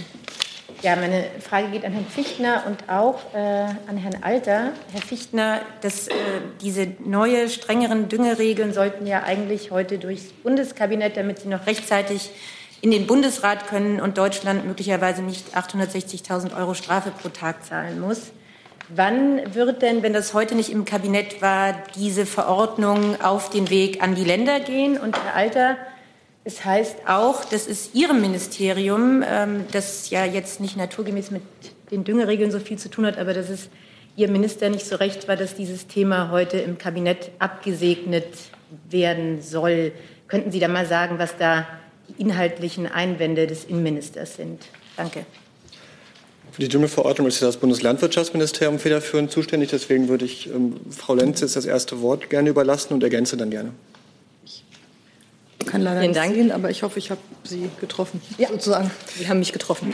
Speaker 13: Ja, meine Frage geht an Herrn Fichtner und auch äh, an Herrn Alter. Herr Fichtner, das, äh, diese neue, strengeren Düngeregeln sollten ja eigentlich heute durchs Bundeskabinett, damit sie noch rechtzeitig in den Bundesrat können und Deutschland möglicherweise nicht 860.000 Euro Strafe pro Tag zahlen muss. Wann wird denn, wenn das heute nicht im Kabinett war, diese Verordnung auf den Weg an die Länder gehen? Und Herr Alter, es heißt auch, dass es Ihrem Ministerium, ähm, das ja jetzt nicht naturgemäß mit den Düngeregeln so viel zu tun hat, aber dass es Ihr Minister nicht so recht war, dass dieses Thema heute im Kabinett abgesegnet werden soll. Könnten Sie da mal sagen, was da die inhaltlichen Einwände des Innenministers sind? Danke.
Speaker 14: Für die Düngeverordnung ist das Bundeslandwirtschaftsministerium federführend zuständig. Deswegen würde ich ähm, Frau Lenz jetzt das erste Wort gerne überlassen und ergänze dann gerne
Speaker 1: kann leider Vielen nicht Dank. sehen, aber ich hoffe, ich habe Sie getroffen,
Speaker 15: ja. sozusagen. Sie haben mich getroffen.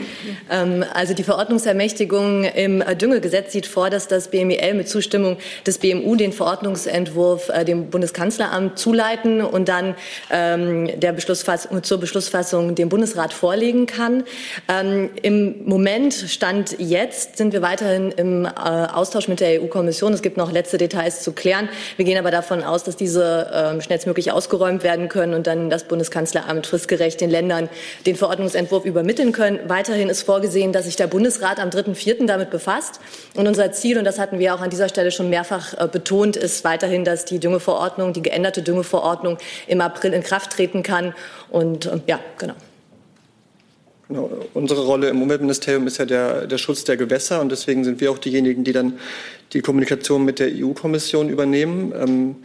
Speaker 15: Ähm, also die Verordnungsermächtigung im Düngegesetz sieht vor, dass das BMIL mit Zustimmung des BMU den Verordnungsentwurf äh, dem Bundeskanzleramt zuleiten und dann ähm, der Beschlussfassung, zur Beschlussfassung dem Bundesrat vorlegen kann. Ähm, Im Moment, Stand jetzt, sind wir weiterhin im äh, Austausch mit der EU-Kommission. Es gibt noch letzte Details zu klären. Wir gehen aber davon aus, dass diese äh, schnellstmöglich ausgeräumt werden können und dann das Bundeskanzleramt fristgerecht den Ländern den Verordnungsentwurf übermitteln können. Weiterhin ist vorgesehen, dass sich der Bundesrat am 3.4. damit befasst. Und unser Ziel, und das hatten wir auch an dieser Stelle schon mehrfach äh, betont, ist weiterhin, dass die Düngeverordnung, die geänderte Düngeverordnung im April in Kraft treten kann. Und äh, ja, genau.
Speaker 14: Genau. Unsere Rolle im Umweltministerium ist ja der, der Schutz der Gewässer und deswegen sind wir auch diejenigen, die dann die Kommunikation mit der EU-Kommission übernehmen. Ähm,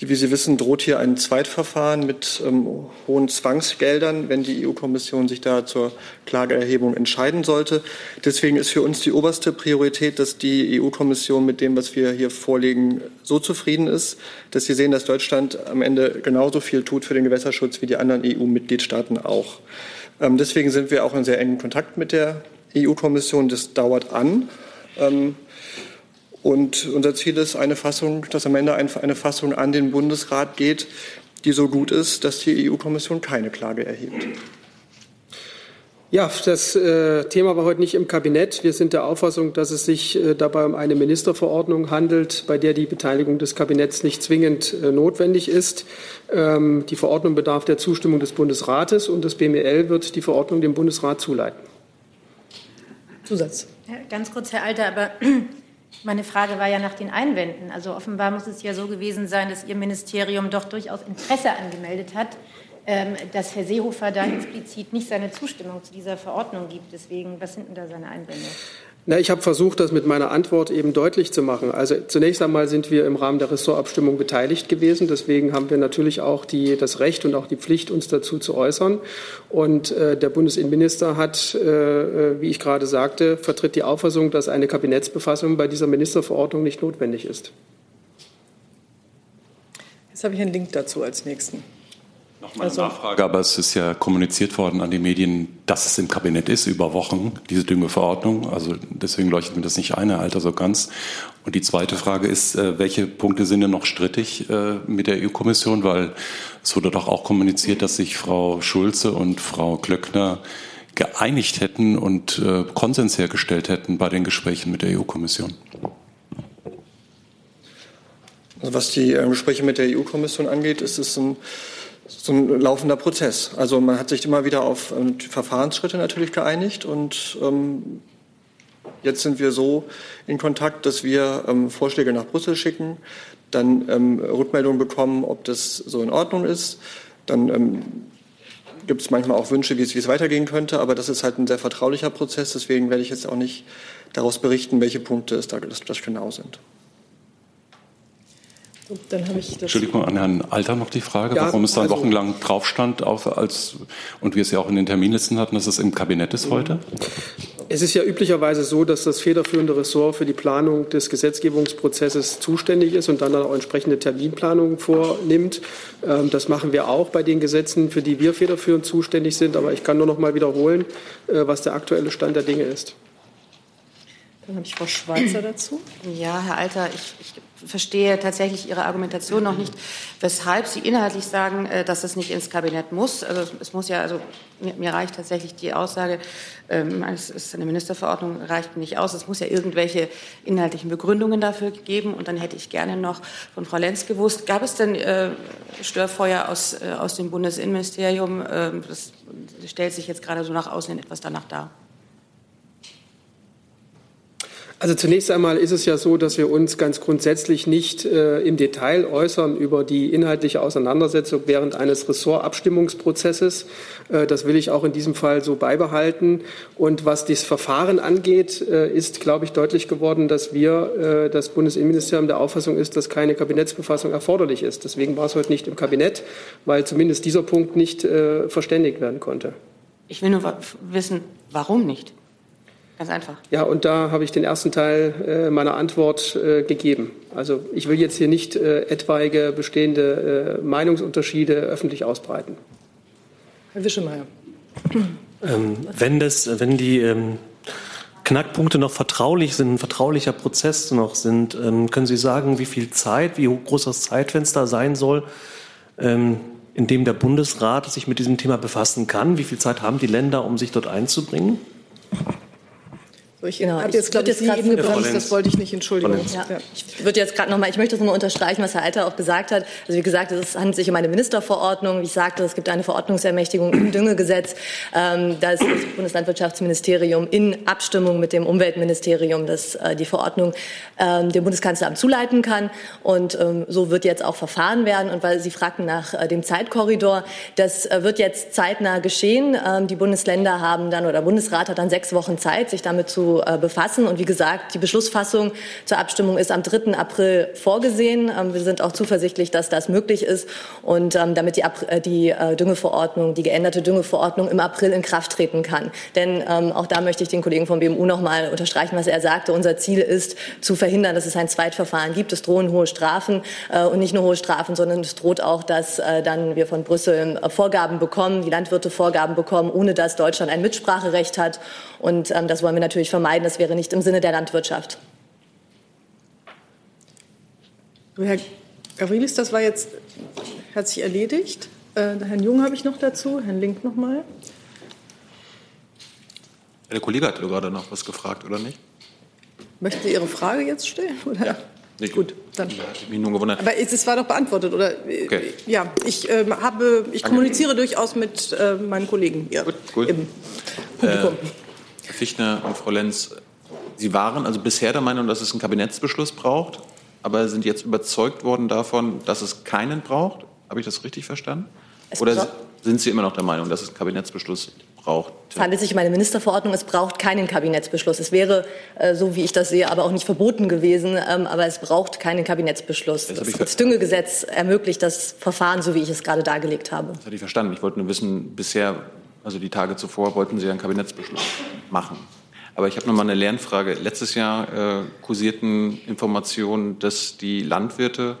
Speaker 14: wie Sie wissen, droht hier ein Zweitverfahren mit ähm, hohen Zwangsgeldern, wenn die EU-Kommission sich da zur Klageerhebung entscheiden sollte. Deswegen ist für uns die oberste Priorität, dass die EU-Kommission mit dem, was wir hier vorlegen, so zufrieden ist, dass sie sehen, dass Deutschland am Ende genauso viel tut für den Gewässerschutz wie die anderen EU-Mitgliedstaaten auch. Ähm, deswegen sind wir auch in sehr engem Kontakt mit der EU-Kommission. Das dauert an. Ähm, und unser Ziel ist eine Fassung, dass am Ende eine Fassung an den Bundesrat geht, die so gut ist, dass die EU-Kommission keine Klage erhebt.
Speaker 10: Ja, das äh, Thema war heute nicht im Kabinett. Wir sind der Auffassung, dass es sich äh, dabei um eine Ministerverordnung handelt, bei der die Beteiligung des Kabinetts nicht zwingend äh, notwendig ist. Ähm, die Verordnung bedarf der Zustimmung des Bundesrates und das BML wird die Verordnung dem Bundesrat zuleiten.
Speaker 1: Zusatz.
Speaker 13: Ja, ganz kurz, Herr Alter, aber Meine Frage war ja nach den Einwänden. Also offenbar muss es ja so gewesen sein, dass Ihr Ministerium doch durchaus Interesse angemeldet hat, ähm, dass Herr Seehofer da explizit nicht seine Zustimmung zu dieser Verordnung gibt. Deswegen, was sind denn da seine Einwände?
Speaker 10: Na, ich habe versucht, das mit meiner Antwort eben deutlich zu machen. Also zunächst einmal sind wir im Rahmen der Ressortabstimmung beteiligt gewesen. Deswegen haben wir natürlich auch die, das Recht und auch die Pflicht, uns dazu zu äußern. Und äh, der Bundesinnenminister hat, äh, äh, wie ich gerade sagte, vertritt die Auffassung, dass eine Kabinettsbefassung bei dieser Ministerverordnung nicht notwendig ist.
Speaker 1: Jetzt habe ich einen Link dazu als nächsten.
Speaker 16: Nochmal eine also, Nachfrage, aber es ist ja kommuniziert worden an die Medien, dass es im Kabinett ist über Wochen, diese Düngeverordnung. Also deswegen leuchtet mir das nicht ein, Herr Alter, so ganz. Und die zweite Frage ist, äh, welche Punkte sind denn noch strittig äh, mit der EU-Kommission? Weil es wurde doch auch kommuniziert, dass sich Frau Schulze und Frau Klöckner geeinigt hätten und äh, Konsens hergestellt hätten bei den Gesprächen mit der EU-Kommission.
Speaker 14: Also was die Gespräche mit der EU-Kommission angeht, ist es ein so ein laufender Prozess. Also man hat sich immer wieder auf ähm, Verfahrensschritte natürlich geeinigt und ähm, jetzt sind wir so in Kontakt, dass wir ähm, Vorschläge nach Brüssel schicken, dann ähm, Rückmeldungen bekommen, ob das so in Ordnung ist. Dann ähm, gibt es manchmal auch Wünsche, wie es, wie es weitergehen könnte, aber das ist halt ein sehr vertraulicher Prozess. Deswegen werde ich jetzt auch nicht daraus berichten, welche Punkte es da das, das genau sind.
Speaker 16: Dann habe ich das Entschuldigung, an Herrn Alter noch die Frage, ja, warum es dann also, wochenlang drauf stand, auf, als, und wir es ja auch in den Terminlisten hatten, dass es im Kabinett ist heute?
Speaker 10: Es ist ja üblicherweise so, dass das federführende Ressort für die Planung des Gesetzgebungsprozesses zuständig ist und dann auch entsprechende Terminplanungen vornimmt. Ähm, das machen wir auch bei den Gesetzen, für die wir federführend zuständig sind. Aber ich kann nur noch mal wiederholen, äh, was der aktuelle Stand der Dinge ist.
Speaker 1: Dann habe ich Frau Schweizer dazu.
Speaker 3: Ja, Herr Alter, ich, ich verstehe tatsächlich Ihre Argumentation noch nicht, weshalb Sie inhaltlich sagen, äh, dass es nicht ins Kabinett muss. Also es muss ja, also mir, reicht tatsächlich die Aussage, ähm, es ist eine Ministerverordnung, reicht nicht aus. Es muss ja irgendwelche inhaltlichen Begründungen dafür geben. Und dann hätte ich gerne noch von Frau Lenz gewusst, gab es denn äh, Störfeuer aus, äh, aus dem Bundesinnenministerium? Äh, das stellt sich jetzt gerade so nach außen etwas danach dar.
Speaker 10: Also zunächst einmal ist es ja so, dass wir uns ganz grundsätzlich nicht äh, im Detail äußern über die inhaltliche Auseinandersetzung während eines Ressortabstimmungsprozesses. Äh, das will ich auch in diesem Fall so beibehalten. Und was das Verfahren angeht, äh, ist, glaube ich, deutlich geworden, dass wir, äh, das Bundesinnenministerium der Auffassung ist, dass keine Kabinettsbefassung erforderlich ist. Deswegen war es heute nicht im Kabinett, weil zumindest dieser Punkt nicht äh, verständigt werden konnte.
Speaker 3: Ich will nur wissen, warum nicht? Ganz einfach.
Speaker 10: Ja, und da habe ich den ersten Teil äh, meiner Antwort äh, gegeben. Also ich will jetzt hier nicht äh, etwaige bestehende äh, Meinungsunterschiede öffentlich ausbreiten.
Speaker 1: Herr Wischemeyer.
Speaker 17: Ähm, wenn, das, wenn die ähm, Knackpunkte noch vertraulich sind, ein vertraulicher Prozess noch sind, ähm, können Sie sagen, wie viel Zeit, wie groß das Zeitfenster sein soll, ähm, in dem der Bundesrat sich mit diesem Thema befassen kann? Wie viel Zeit haben die Länder, um sich dort einzubringen?
Speaker 1: So, ich genau, habe jetzt, glaube ich, Sie eben gebremst, das wollte ich nicht, Entschuldigung.
Speaker 15: Ja. Ja. Ich würde jetzt gerade noch mal, ich möchte das nochmal unterstreichen, was Herr Alter auch gesagt hat. Also wie gesagt, es handelt sich um eine Ministerverordnung. Wie ich sagte, es gibt eine Verordnungsermächtigung im Düngegesetz. Ähm, da ist das Bundeslandwirtschaftsministerium in Abstimmung mit dem Umweltministerium, das äh, die Verordnung ähm, dem Bundeskanzleramt zuleiten kann. Und ähm, so wird jetzt auch verfahren werden. Und weil Sie fragten nach äh, dem Zeitkorridor, das äh, wird jetzt zeitnah geschehen. Ähm, die Bundesländer haben dann oder Bundesrat hat dann sechs Wochen Zeit, sich damit zu äh, befassen. Und wie gesagt, die Beschlussfassung zur Abstimmung ist am 3. April vorgesehen. Ähm, wir sind auch zuversichtlich, dass das möglich ist und ähm, damit die, äh, die äh, Düngeverordnung, die geänderte Düngeverordnung im April in Kraft treten kann. Denn ähm, auch da möchte ich den Kollegen vom BMU noch mal unterstreichen, was er sagte. Unser Ziel ist zu verhindern, dass es ein Zweitverfahren gibt. Es drohen hohe Strafen und nicht nur hohe Strafen, sondern es droht auch, dass dann wir von Brüssel Vorgaben bekommen, die Landwirte Vorgaben bekommen, ohne dass Deutschland ein Mitspracherecht hat. Und das wollen wir natürlich vermeiden. Das wäre nicht im Sinne der Landwirtschaft.
Speaker 1: Herr Gavrilis, das war jetzt, hat sich erledigt. Äh, Herrn Jung habe ich noch dazu, Herrn Link noch mal.
Speaker 7: Der Kollege hat gerade noch was gefragt, oder nicht?
Speaker 1: Möchten Sie Ihre Frage jetzt stellen? Oder? Ja.
Speaker 7: Nee, gut, dann. Ich mich nur gewundert.
Speaker 1: Aber es war doch beantwortet, oder? Okay. Ja, ich äh, habe, ich kommuniziere durchaus mit äh, meinen Kollegen hier
Speaker 7: gut, gut. im Publikum. Äh, Fichtner und Frau Lenz, Sie waren also bisher der Meinung, dass es einen Kabinettsbeschluss braucht, aber sind jetzt überzeugt worden davon, dass es keinen braucht? Habe ich das richtig verstanden?
Speaker 15: Es
Speaker 7: Oder sind Sie immer noch der Meinung, dass es einen Kabinettsbeschluss braucht?
Speaker 15: Es handelt sich um eine Ministerverordnung. Es braucht keinen Kabinettsbeschluss. Es wäre, äh, so wie ich das sehe, aber auch nicht verboten gewesen. Ähm, aber es braucht keinen Kabinettsbeschluss.
Speaker 7: Das
Speaker 15: Das, das Düngegesetz ermöglicht das Verfahren, so wie ich es gerade dargelegt habe.
Speaker 7: Das hatte ich verstanden. Ich wollte nur wissen, bisher, also die Tage zuvor, wollten Sie einen Kabinettsbeschluss machen. Aber ich habe noch mal eine Lernfrage. Letztes Jahr äh, kursierten Informationen, dass die Landwirte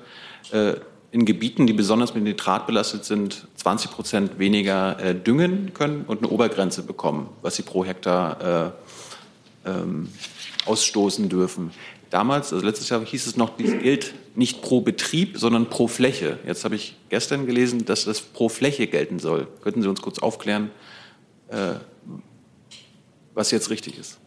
Speaker 7: äh, in Gebieten, die besonders mit Nitrat belastet sind, 20 Prozent weniger äh, düngen können und eine Obergrenze bekommen, was sie pro Hektar äh, ähm, ausstoßen dürfen. Damals, also letztes Jahr hieß es noch, dies gilt nicht pro Betrieb, sondern pro Fläche. Jetzt habe ich gestern gelesen, dass das pro Fläche gelten soll. Könnten Sie uns kurz aufklären, was jetzt richtig ist?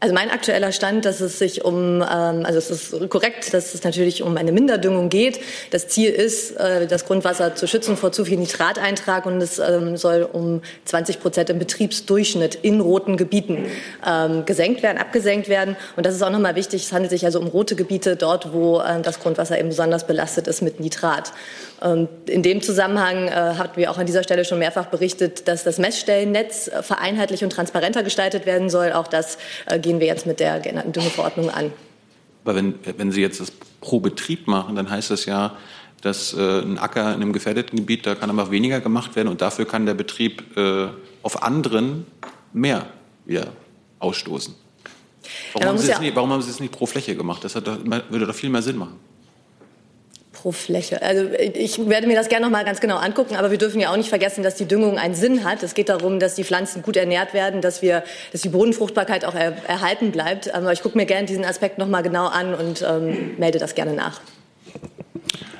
Speaker 15: Also mein aktueller Stand, dass es sich um, ähm, also es ist korrekt, dass es natürlich um eine Minderdüngung geht. Das Ziel ist, äh, das Grundwasser zu schützen vor zu viel Nitrateintrag und es ähm, soll um 20 Prozent im Betriebsdurchschnitt in roten Gebieten ähm, gesenkt werden, abgesenkt werden. Und das ist auch nochmal wichtig. Es handelt sich also um rote Gebiete, dort, wo das Grundwasser eben besonders belastet ist mit Nitrat. Und in dem Zusammenhang äh, hatten wir auch an dieser Stelle schon mehrfach berichtet, dass das Messstellennetz äh, vereinheitlich und transparenter gestaltet werden soll. Auch das äh, gehen wir jetzt mit der geänderten Düngeverordnung an.
Speaker 7: Aber wenn, wenn Sie jetzt das pro Betrieb machen, dann heißt das ja, dass äh, ein Acker in einem gefährdeten Gebiet, da kann einfach weniger gemacht werden und dafür kann der Betrieb äh, auf anderen mehr wieder ausstoßen. Warum,
Speaker 15: Ja,
Speaker 7: haben Sie das
Speaker 15: ja-
Speaker 7: nicht, warum haben Sie das nicht pro Fläche gemacht? Das hat würde doch viel mehr Sinn machen.
Speaker 15: Pro Fläche. Also ich werde mir das gerne noch mal ganz genau angucken, aber wir dürfen ja auch nicht vergessen, dass die Düngung einen Sinn hat. Es geht darum, dass die Pflanzen gut ernährt werden, dass wir, dass die Bodenfruchtbarkeit auch er, erhalten bleibt. Aber ich gucke mir gerne diesen Aspekt noch mal genau an und ähm, melde das gerne nach.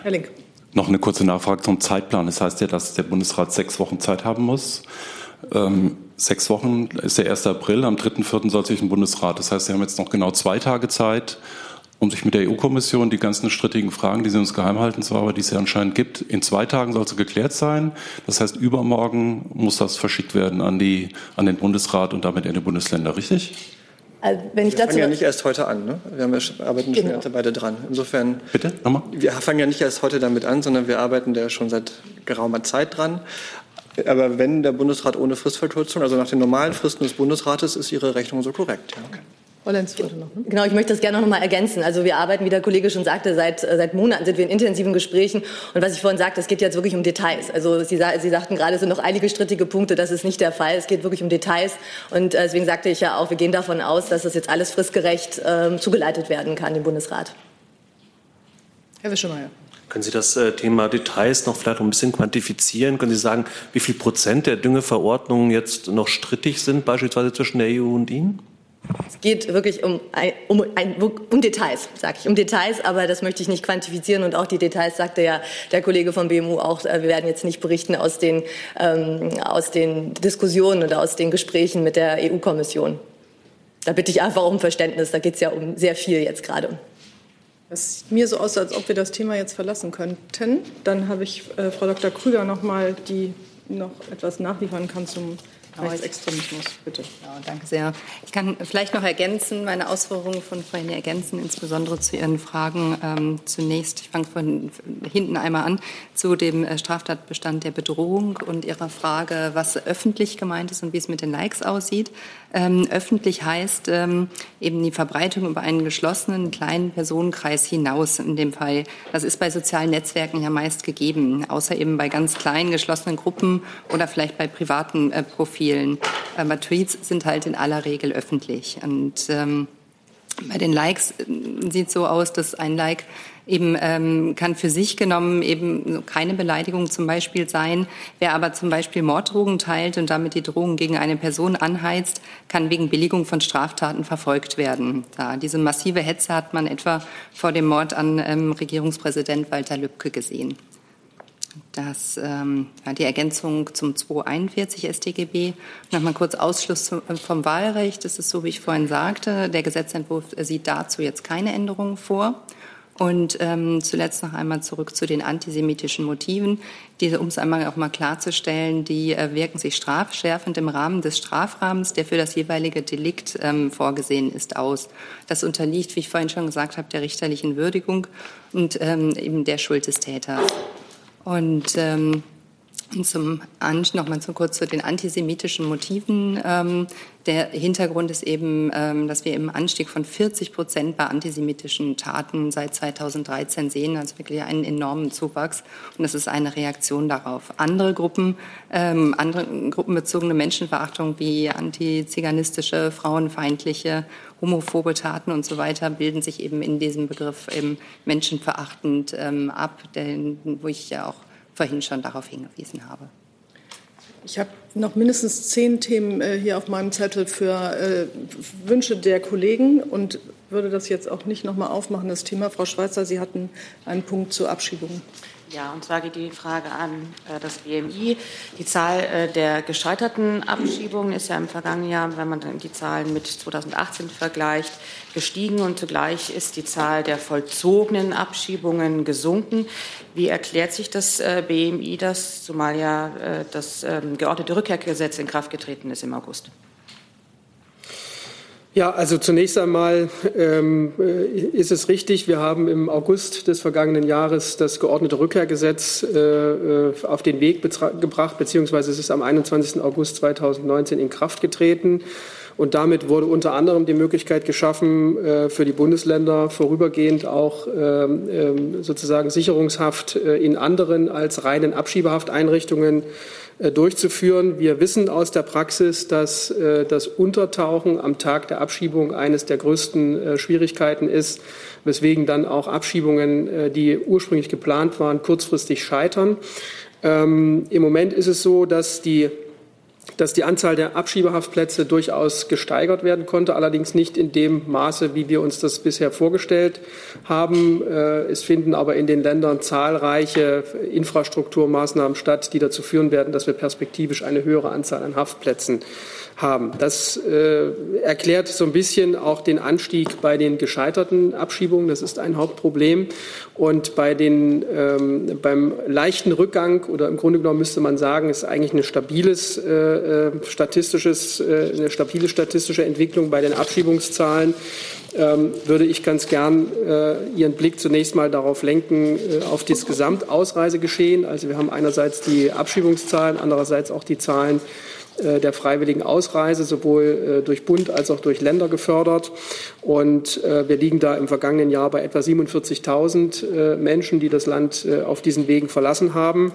Speaker 1: Herr Link.
Speaker 16: Noch eine kurze Nachfrage zum Zeitplan. Das heißt ja, dass der Bundesrat sechs Wochen Zeit haben muss. Ähm, sechs Wochen ist der 1. April, am 3.4. soll sich ein Bundesrat. Das heißt, Sie haben jetzt noch genau zwei Tage Zeit, um sich mit der EU-Kommission die ganzen strittigen Fragen, die Sie uns geheim halten, zwar, aber die es ja anscheinend gibt, in zwei Tagen soll sie geklärt sein. Das heißt, übermorgen muss das verschickt werden an, die, an den Bundesrat und damit in die Bundesländer, richtig?
Speaker 15: Also, wenn ich
Speaker 14: Wir
Speaker 15: dazu
Speaker 14: fangen ja nicht erst heute an. Ne? Wir haben ja, schon- arbeiten schon
Speaker 15: Genau.
Speaker 14: ganze beide dran. Insofern.
Speaker 16: Bitte, nochmal?
Speaker 14: Wir fangen ja nicht erst heute damit an, sondern wir arbeiten da schon seit geraumer Zeit dran. Aber wenn der Bundesrat ohne Fristverkürzung, also nach den normalen Fristen des Bundesrates, ist Ihre Rechnung so korrekt. Ja.
Speaker 1: Frau Lenz wollte noch. Ne?
Speaker 15: Genau, ich möchte das gerne noch mal ergänzen. Also wir arbeiten, wie der Kollege schon sagte, seit, äh, seit Monaten sind wir in intensiven Gesprächen. Und was ich vorhin sagte, es geht jetzt wirklich um Details. Also Sie, Sie sagten gerade, es sind noch einige strittige Punkte. Das ist nicht der Fall. Es geht wirklich um Details. Und äh, deswegen sagte ich ja auch, wir gehen davon aus, dass das jetzt alles fristgerecht ähm, zugeleitet werden kann im Bundesrat.
Speaker 1: Herr Wischemeyer.
Speaker 17: Können Sie das äh, Thema Details noch vielleicht noch ein bisschen quantifizieren? Können Sie sagen, wie viel Prozent der Düngeverordnungen jetzt noch strittig sind, beispielsweise zwischen der EU und Ihnen?
Speaker 15: Es geht wirklich um, um, um Details, sage ich, um Details, aber das möchte ich nicht quantifizieren und auch die Details sagte ja der Kollege vom BMU auch, äh, wir werden jetzt nicht berichten aus den, ähm, aus den Diskussionen oder aus den Gesprächen mit der EU-Kommission. Da bitte ich einfach um Verständnis, da geht es ja um sehr viel jetzt gerade.
Speaker 1: Es sieht mir so aus, als ob wir das Thema jetzt verlassen könnten. Dann habe ich äh, Frau Dr. Krüger noch mal, die noch etwas nachliefern kann zum Rechtsextremismus. Bitte.
Speaker 9: Ja, danke sehr. Ich kann vielleicht noch ergänzen, meine Ausführungen von vorhin ergänzen, insbesondere zu Ihren Fragen. Ähm, zunächst, ich fange von hinten einmal an, zu dem äh, Straftatbestand der Bedrohung und Ihrer Frage, was öffentlich gemeint ist und wie es mit den Likes aussieht. Ähm, öffentlich heißt ähm, eben die Verbreitung über einen geschlossenen kleinen Personenkreis hinaus in dem Fall. Das ist bei sozialen Netzwerken ja meist gegeben, außer eben bei ganz kleinen geschlossenen Gruppen oder vielleicht bei privaten äh, Profilen. Aber Tweets sind halt in aller Regel öffentlich. Und ähm, bei den Likes äh, sieht so aus, dass ein Like eben ähm, kann für sich genommen eben keine Beleidigung zum Beispiel sein. Wer aber zum Beispiel Morddrogen teilt und damit die Drohung gegen eine Person anheizt, kann wegen Billigung von Straftaten verfolgt werden. Da, diese massive Hetze hat man etwa vor dem Mord an ähm, Regierungspräsident Walter Lübcke gesehen. Das, ähm, die Ergänzung zum 241 StGB. Nochmal kurz Ausschluss zum- vom Wahlrecht. Das ist so, wie ich vorhin sagte. Der Gesetzentwurf sieht dazu jetzt keine Änderungen vor. Und ähm, zuletzt noch einmal zurück zu den antisemitischen Motiven. Diese, um es einmal auch mal klarzustellen, die äh, wirken sich strafschärfend im Rahmen des Strafrahmens, der für das jeweilige Delikt ähm, vorgesehen ist, aus. Das unterliegt, wie ich vorhin schon gesagt habe, der richterlichen Würdigung und ähm, eben der Schuld des Täters. Und ähm, zum noch mal so kurz zu den antisemitischen Motiven. Ähm, der Hintergrund ist eben, ähm, dass wir im Anstieg von 40 Prozent bei antisemitischen Taten seit 2013 sehen, also wirklich einen enormen Zuwachs. Und das ist eine Reaktion darauf. Andere Gruppen, ähm, andere gruppenbezogene Menschenverachtung wie antiziganistische, frauenfeindliche, homophobe Taten und so weiter bilden sich eben in diesem Begriff eben menschenverachtend ähm, ab, den, wo ich ja auch vorhin schon darauf hingewiesen habe.
Speaker 1: Ich habe noch mindestens zehn Themen äh, hier auf meinem Zettel für äh, Wünsche der Kollegen und würde das jetzt auch nicht noch mal aufmachen, das Thema. Frau Schweizer, Sie hatten einen Punkt zur Abschiebung.
Speaker 3: Ja, und zwar geht die Frage an äh, das BMI. Die Zahl äh, der gescheiterten Abschiebungen ist ja im vergangenen Jahr, wenn man dann die Zahlen mit 2018 vergleicht, gestiegen und zugleich ist die Zahl der vollzogenen Abschiebungen gesunken. Wie erklärt sich das äh, BMI das, zumal ja äh, das ähm, geordnete Rückkehrgesetz in Kraft getreten ist im August?
Speaker 10: Ja, also zunächst einmal ähm, äh, ist es richtig, wir haben im August des vergangenen Jahres das geordnete Rückkehrgesetz äh, äh auf den Weg gebracht, beziehungsweise es ist am 21. August 2019 in Kraft getreten. Und damit wurde unter anderem die Möglichkeit geschaffen, äh, für die Bundesländer vorübergehend auch ähm, ähm, sozusagen Sicherungshaft in anderen als reinen Abschiebehafteinrichtungen durchzuführen. Wir wissen aus der Praxis, dass äh, das Untertauchen am Tag der Abschiebung eines der größten äh, Schwierigkeiten ist, weswegen dann auch Abschiebungen, die ursprünglich geplant waren, kurzfristig scheitern. Ähm, Im Moment ist es so, dass die dass die Anzahl der Abschiebehaftplätze durchaus gesteigert werden konnte, allerdings nicht in dem Maße, wie wir uns das bisher vorgestellt haben. Äh, es finden aber in den Ländern zahlreiche Infrastrukturmaßnahmen statt, die dazu führen werden, dass wir perspektivisch eine höhere Anzahl an Haftplätzen haben. Das äh, erklärt so ein bisschen auch den Anstieg bei den gescheiterten Abschiebungen. Das ist ein Hauptproblem. Und bei den, ähm, beim leichten Rückgang oder im Grunde genommen müsste man sagen, ist eigentlich eine stabiles äh, äh statistisches, äh, eine stabile statistische Entwicklung bei den Abschiebungszahlen. Ähm, würde ich ganz gern äh, Ihren Blick zunächst mal darauf lenken, äh, auf das Gesamtausreisegeschehen. Also wir haben einerseits die Abschiebungszahlen, andererseits auch die Zahlen der freiwilligen Ausreise sowohl äh, durch Bund als auch durch Länder gefördert. Und äh, wir liegen da im vergangenen Jahr bei etwa 47.000 Menschen, die das Land auf diesen Wegen verlassen haben.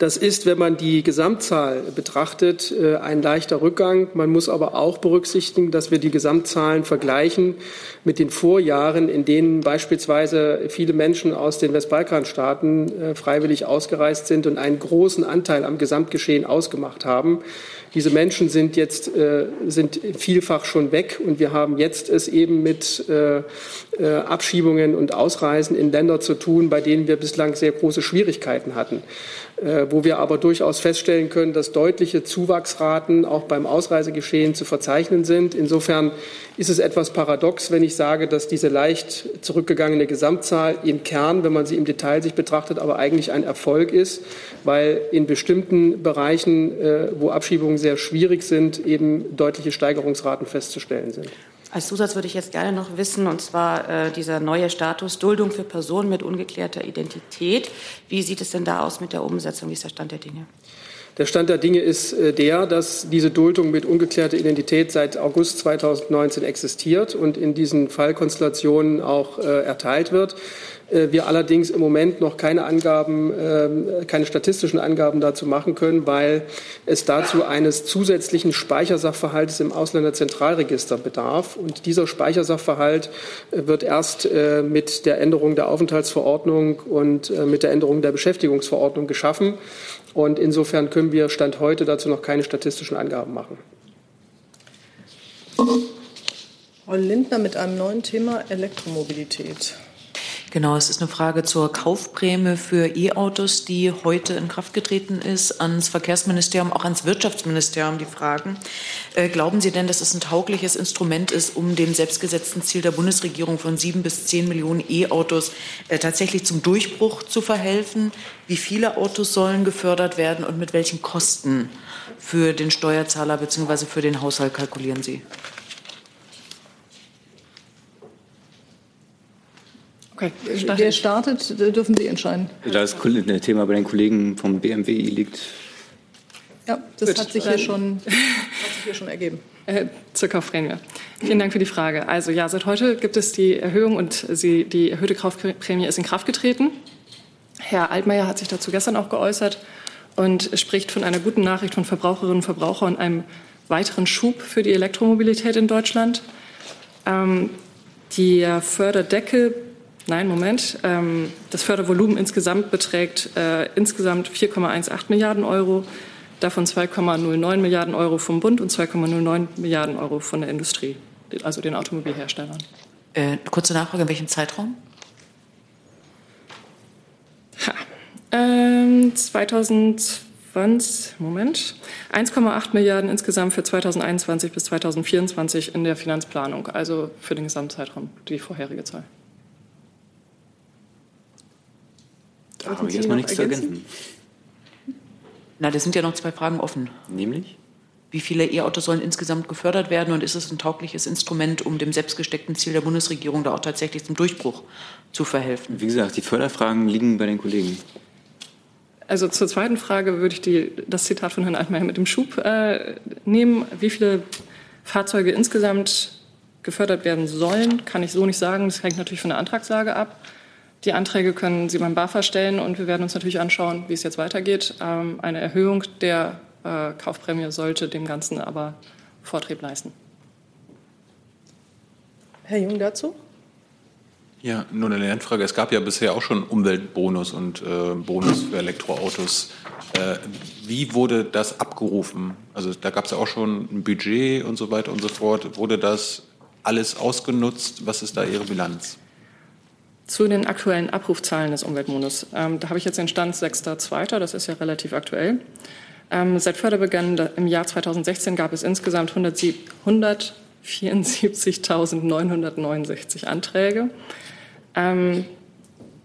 Speaker 10: Das ist, wenn man die Gesamtzahl betrachtet, äh, ein leichter Rückgang. Man muss aber auch berücksichtigen, dass wir die Gesamtzahlen vergleichen mit den Vorjahren, in denen beispielsweise viele Menschen aus den Westbalkanstaaten äh, freiwillig ausgereist sind und einen großen Anteil am Gesamtgeschehen ausgemacht haben. Diese Menschen sind jetzt äh, sind vielfach schon weg und wir haben jetzt es eben mit Abschiebungen und Ausreisen in Länder zu tun, bei denen wir bislang sehr große Schwierigkeiten hatten. Äh, wo wir aber durchaus feststellen können, dass deutliche Zuwachsraten auch beim Ausreisegeschehen zu verzeichnen sind. Insofern ist es etwas paradox, wenn ich sage, dass diese leicht zurückgegangene Gesamtzahl im Kern, wenn man sie im Detail sich betrachtet, aber eigentlich ein Erfolg ist, weil in bestimmten Bereichen, äh, wo Abschiebungen sehr schwierig sind, eben deutliche Steigerungsraten festzustellen sind.
Speaker 3: Als Zusatz würde ich jetzt gerne noch wissen, und zwar äh, dieser neue Status Duldung für Personen mit ungeklärter Identität. Wie sieht es denn da aus mit der Umsetzung? Wie ist der Stand der Dinge?
Speaker 10: Der Stand der Dinge ist äh, der, dass diese Duldung mit ungeklärter Identität seit August 2019 existiert und in diesen Fallkonstellationen auch äh, erteilt wird. Äh, wir allerdings im Moment noch keine Angaben, ähm, keine statistischen Angaben dazu machen können, weil es dazu eines zusätzlichen Speichersachverhaltes im Ausländerzentralregister bedarf. Und dieser Speichersachverhalt äh, wird erst äh, mit der Änderung der Aufenthaltsverordnung und mit der Änderung der Beschäftigungsverordnung geschaffen. Und insofern können wir Stand heute dazu noch keine statistischen Angaben machen.
Speaker 1: Frau Lindner mit einem neuen Thema Elektromobilität.
Speaker 18: Genau, es ist eine Frage zur Kaufprämie für E-Autos, die heute in Kraft getreten ist, ans Verkehrsministerium, auch ans Wirtschaftsministerium die Fragen. Äh, glauben Sie denn, dass es ein taugliches Instrument ist, um dem selbstgesetzten Ziel der Bundesregierung von sieben bis zehn Millionen E-Autos äh, tatsächlich zum Durchbruch zu verhelfen? Wie viele Autos sollen gefördert werden und mit welchen Kosten für den Steuerzahler bzw. für den Haushalt kalkulieren Sie?
Speaker 1: Okay, wer startet, dürfen Sie entscheiden.
Speaker 19: Da das Thema bei den Kollegen vom BMWI liegt.
Speaker 1: Ja, das Gut, hat, sich hier schon, hat sich hier schon ergeben.
Speaker 20: Äh, zur Kaufprämie. Vielen Dank für die Frage. Also ja, seit heute gibt es die Erhöhung und sie, die erhöhte Kaufprämie ist in Kraft getreten. Herr Altmaier hat sich dazu gestern auch geäußert und spricht von einer guten Nachricht von Verbraucherinnen und Verbrauchern und einem weiteren Schub für die Elektromobilität in Deutschland. Ähm, der Förderdeckel Nein, Moment. Ähm, das Fördervolumen insgesamt beträgt äh, insgesamt 4,18 Milliarden Euro, davon 2,09 Milliarden Euro vom Bund und 2,09 Milliarden Euro von der Industrie, also den Automobilherstellern.
Speaker 18: Äh, kurze Nachfrage, in welchem Zeitraum?
Speaker 20: Ha. Ähm, 2020, Moment, 1,8 Milliarden insgesamt für 2021 bis 2024 in der Finanzplanung, also für den Gesamtzeitraum, die vorherige Zahl.
Speaker 19: Da habe ich erstmal nichts zu ergänzen.
Speaker 18: Na, das sind ja noch zwei Fragen offen.
Speaker 19: Nämlich?
Speaker 18: Wie viele E-Autos sollen insgesamt gefördert werden und ist es ein taugliches Instrument, um dem selbstgesteckten Ziel der Bundesregierung da auch tatsächlich zum Durchbruch zu verhelfen?
Speaker 19: Wie gesagt, die Förderfragen liegen bei den Kollegen.
Speaker 20: Also zur zweiten Frage würde ich die, das Zitat von Herrn Altmaier mit dem Schub äh, nehmen. Wie viele Fahrzeuge insgesamt gefördert werden sollen, kann ich so nicht sagen. Das hängt natürlich von der Antragslage ab. Die Anträge können Sie beim BAFA stellen und wir werden uns natürlich anschauen, wie es jetzt weitergeht. Ähm, eine Erhöhung der äh, Kaufprämie sollte dem Ganzen aber Vortrieb leisten.
Speaker 1: Herr Jung dazu?
Speaker 7: Ja, nur eine Lernfrage. Es gab ja bisher auch schon Umweltbonus und äh, Bonus für Elektroautos. Äh, wie wurde das abgerufen? Also da gab es ja auch schon ein Budget und so weiter und so fort. Wurde das alles ausgenutzt? Was ist da Ihre Bilanz?
Speaker 20: Zu den aktuellen Abrufzahlen des Umweltmonus. Ähm, da habe ich jetzt den Stand 6.2., das ist ja relativ aktuell. Ähm, seit Förderbeginn im Jahr 2016 gab es insgesamt 174.969 Anträge. Ähm,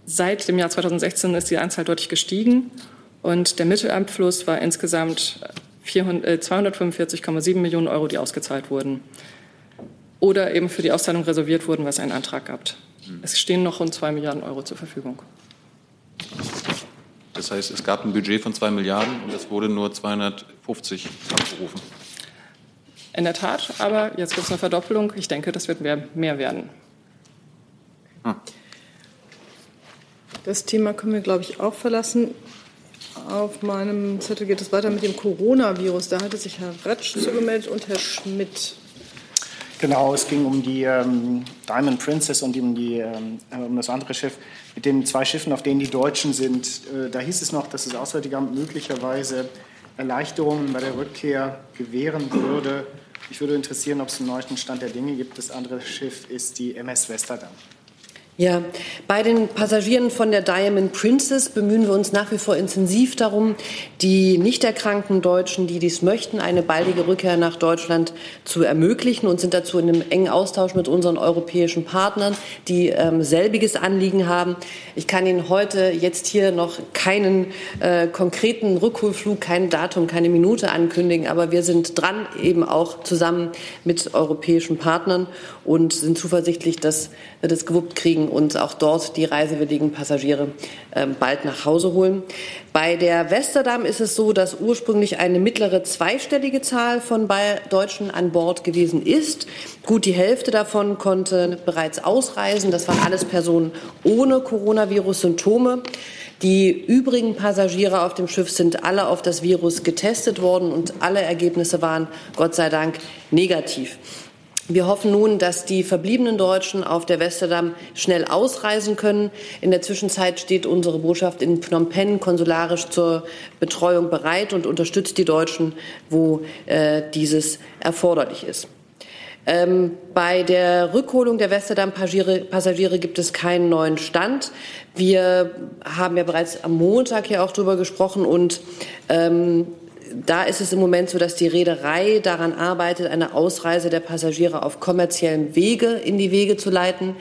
Speaker 20: seit dem Jahr 2016 ist die Anzahl deutlich gestiegen und der Mittelabfluss war insgesamt 245,7 äh, Millionen Euro, die ausgezahlt wurden oder eben für die Auszahlung reserviert wurden, was einen Antrag gab. Es stehen noch rund 2 Milliarden Euro zur Verfügung.
Speaker 7: Das heißt, es gab ein Budget von 2 Milliarden und es wurde nur 250 abgerufen.
Speaker 20: In der Tat, aber jetzt gibt es eine Verdoppelung. Ich denke, das wird mehr, mehr werden.
Speaker 1: Hm. Das Thema können wir, glaube ich, auch verlassen. Auf meinem Zettel geht es weiter mit dem Coronavirus. Da hatte sich Herr Ratsch zugemeldet und Herr Schmidt.
Speaker 21: Genau, es ging um die ähm, Diamond Princess und um, die, ähm, äh, um das andere Schiff. Mit den zwei Schiffen, auf denen die Deutschen sind, äh, da hieß es noch, dass das Auswärtige Amt möglicherweise Erleichterungen bei der Rückkehr gewähren würde. Ich würde interessieren, ob es einen neuesten Stand der Dinge gibt. Das andere Schiff ist die MS Westerdam.
Speaker 6: Ja, bei den Passagieren von der Diamond Princess bemühen wir uns nach wie vor intensiv darum, die nicht erkrankten Deutschen, die dies möchten, eine baldige Rückkehr nach Deutschland zu ermöglichen und sind dazu in einem engen Austausch mit unseren europäischen Partnern, die ähm, selbiges Anliegen haben. Ich kann Ihnen heute jetzt hier noch keinen äh, konkreten Rückholflug, kein Datum, keine Minute ankündigen, aber wir sind dran, eben auch zusammen mit europäischen Partnern und sind zuversichtlich, dass wir das gewuppt kriegen und auch dort die reisewilligen Passagiere ähm, bald nach Hause holen. Bei der Westerdam ist es so, dass ursprünglich eine mittlere zweistellige Zahl von Deutschen an Bord gewesen ist. Gut die Hälfte davon konnte bereits ausreisen. Das waren alles Personen ohne Coronavirus-Symptome. Die übrigen Passagiere auf dem Schiff sind alle auf das Virus getestet worden und alle Ergebnisse waren Gott sei Dank negativ. Wir hoffen nun, dass die verbliebenen Deutschen auf der Westerdam schnell ausreisen können. In der Zwischenzeit steht unsere Botschaft in Phnom Penh konsularisch zur Betreuung bereit und unterstützt die Deutschen, wo äh, dieses erforderlich ist. Ähm, bei der Rückholung der Westerdam-Passagiere gibt es keinen neuen Stand. Wir haben ja bereits am Montag hier auch drüber gesprochen und ähm, da ist es im Moment so, dass die Reederei daran arbeitet, eine Ausreise der Passagiere auf kommerziellem Wege in die Wege zu leiten.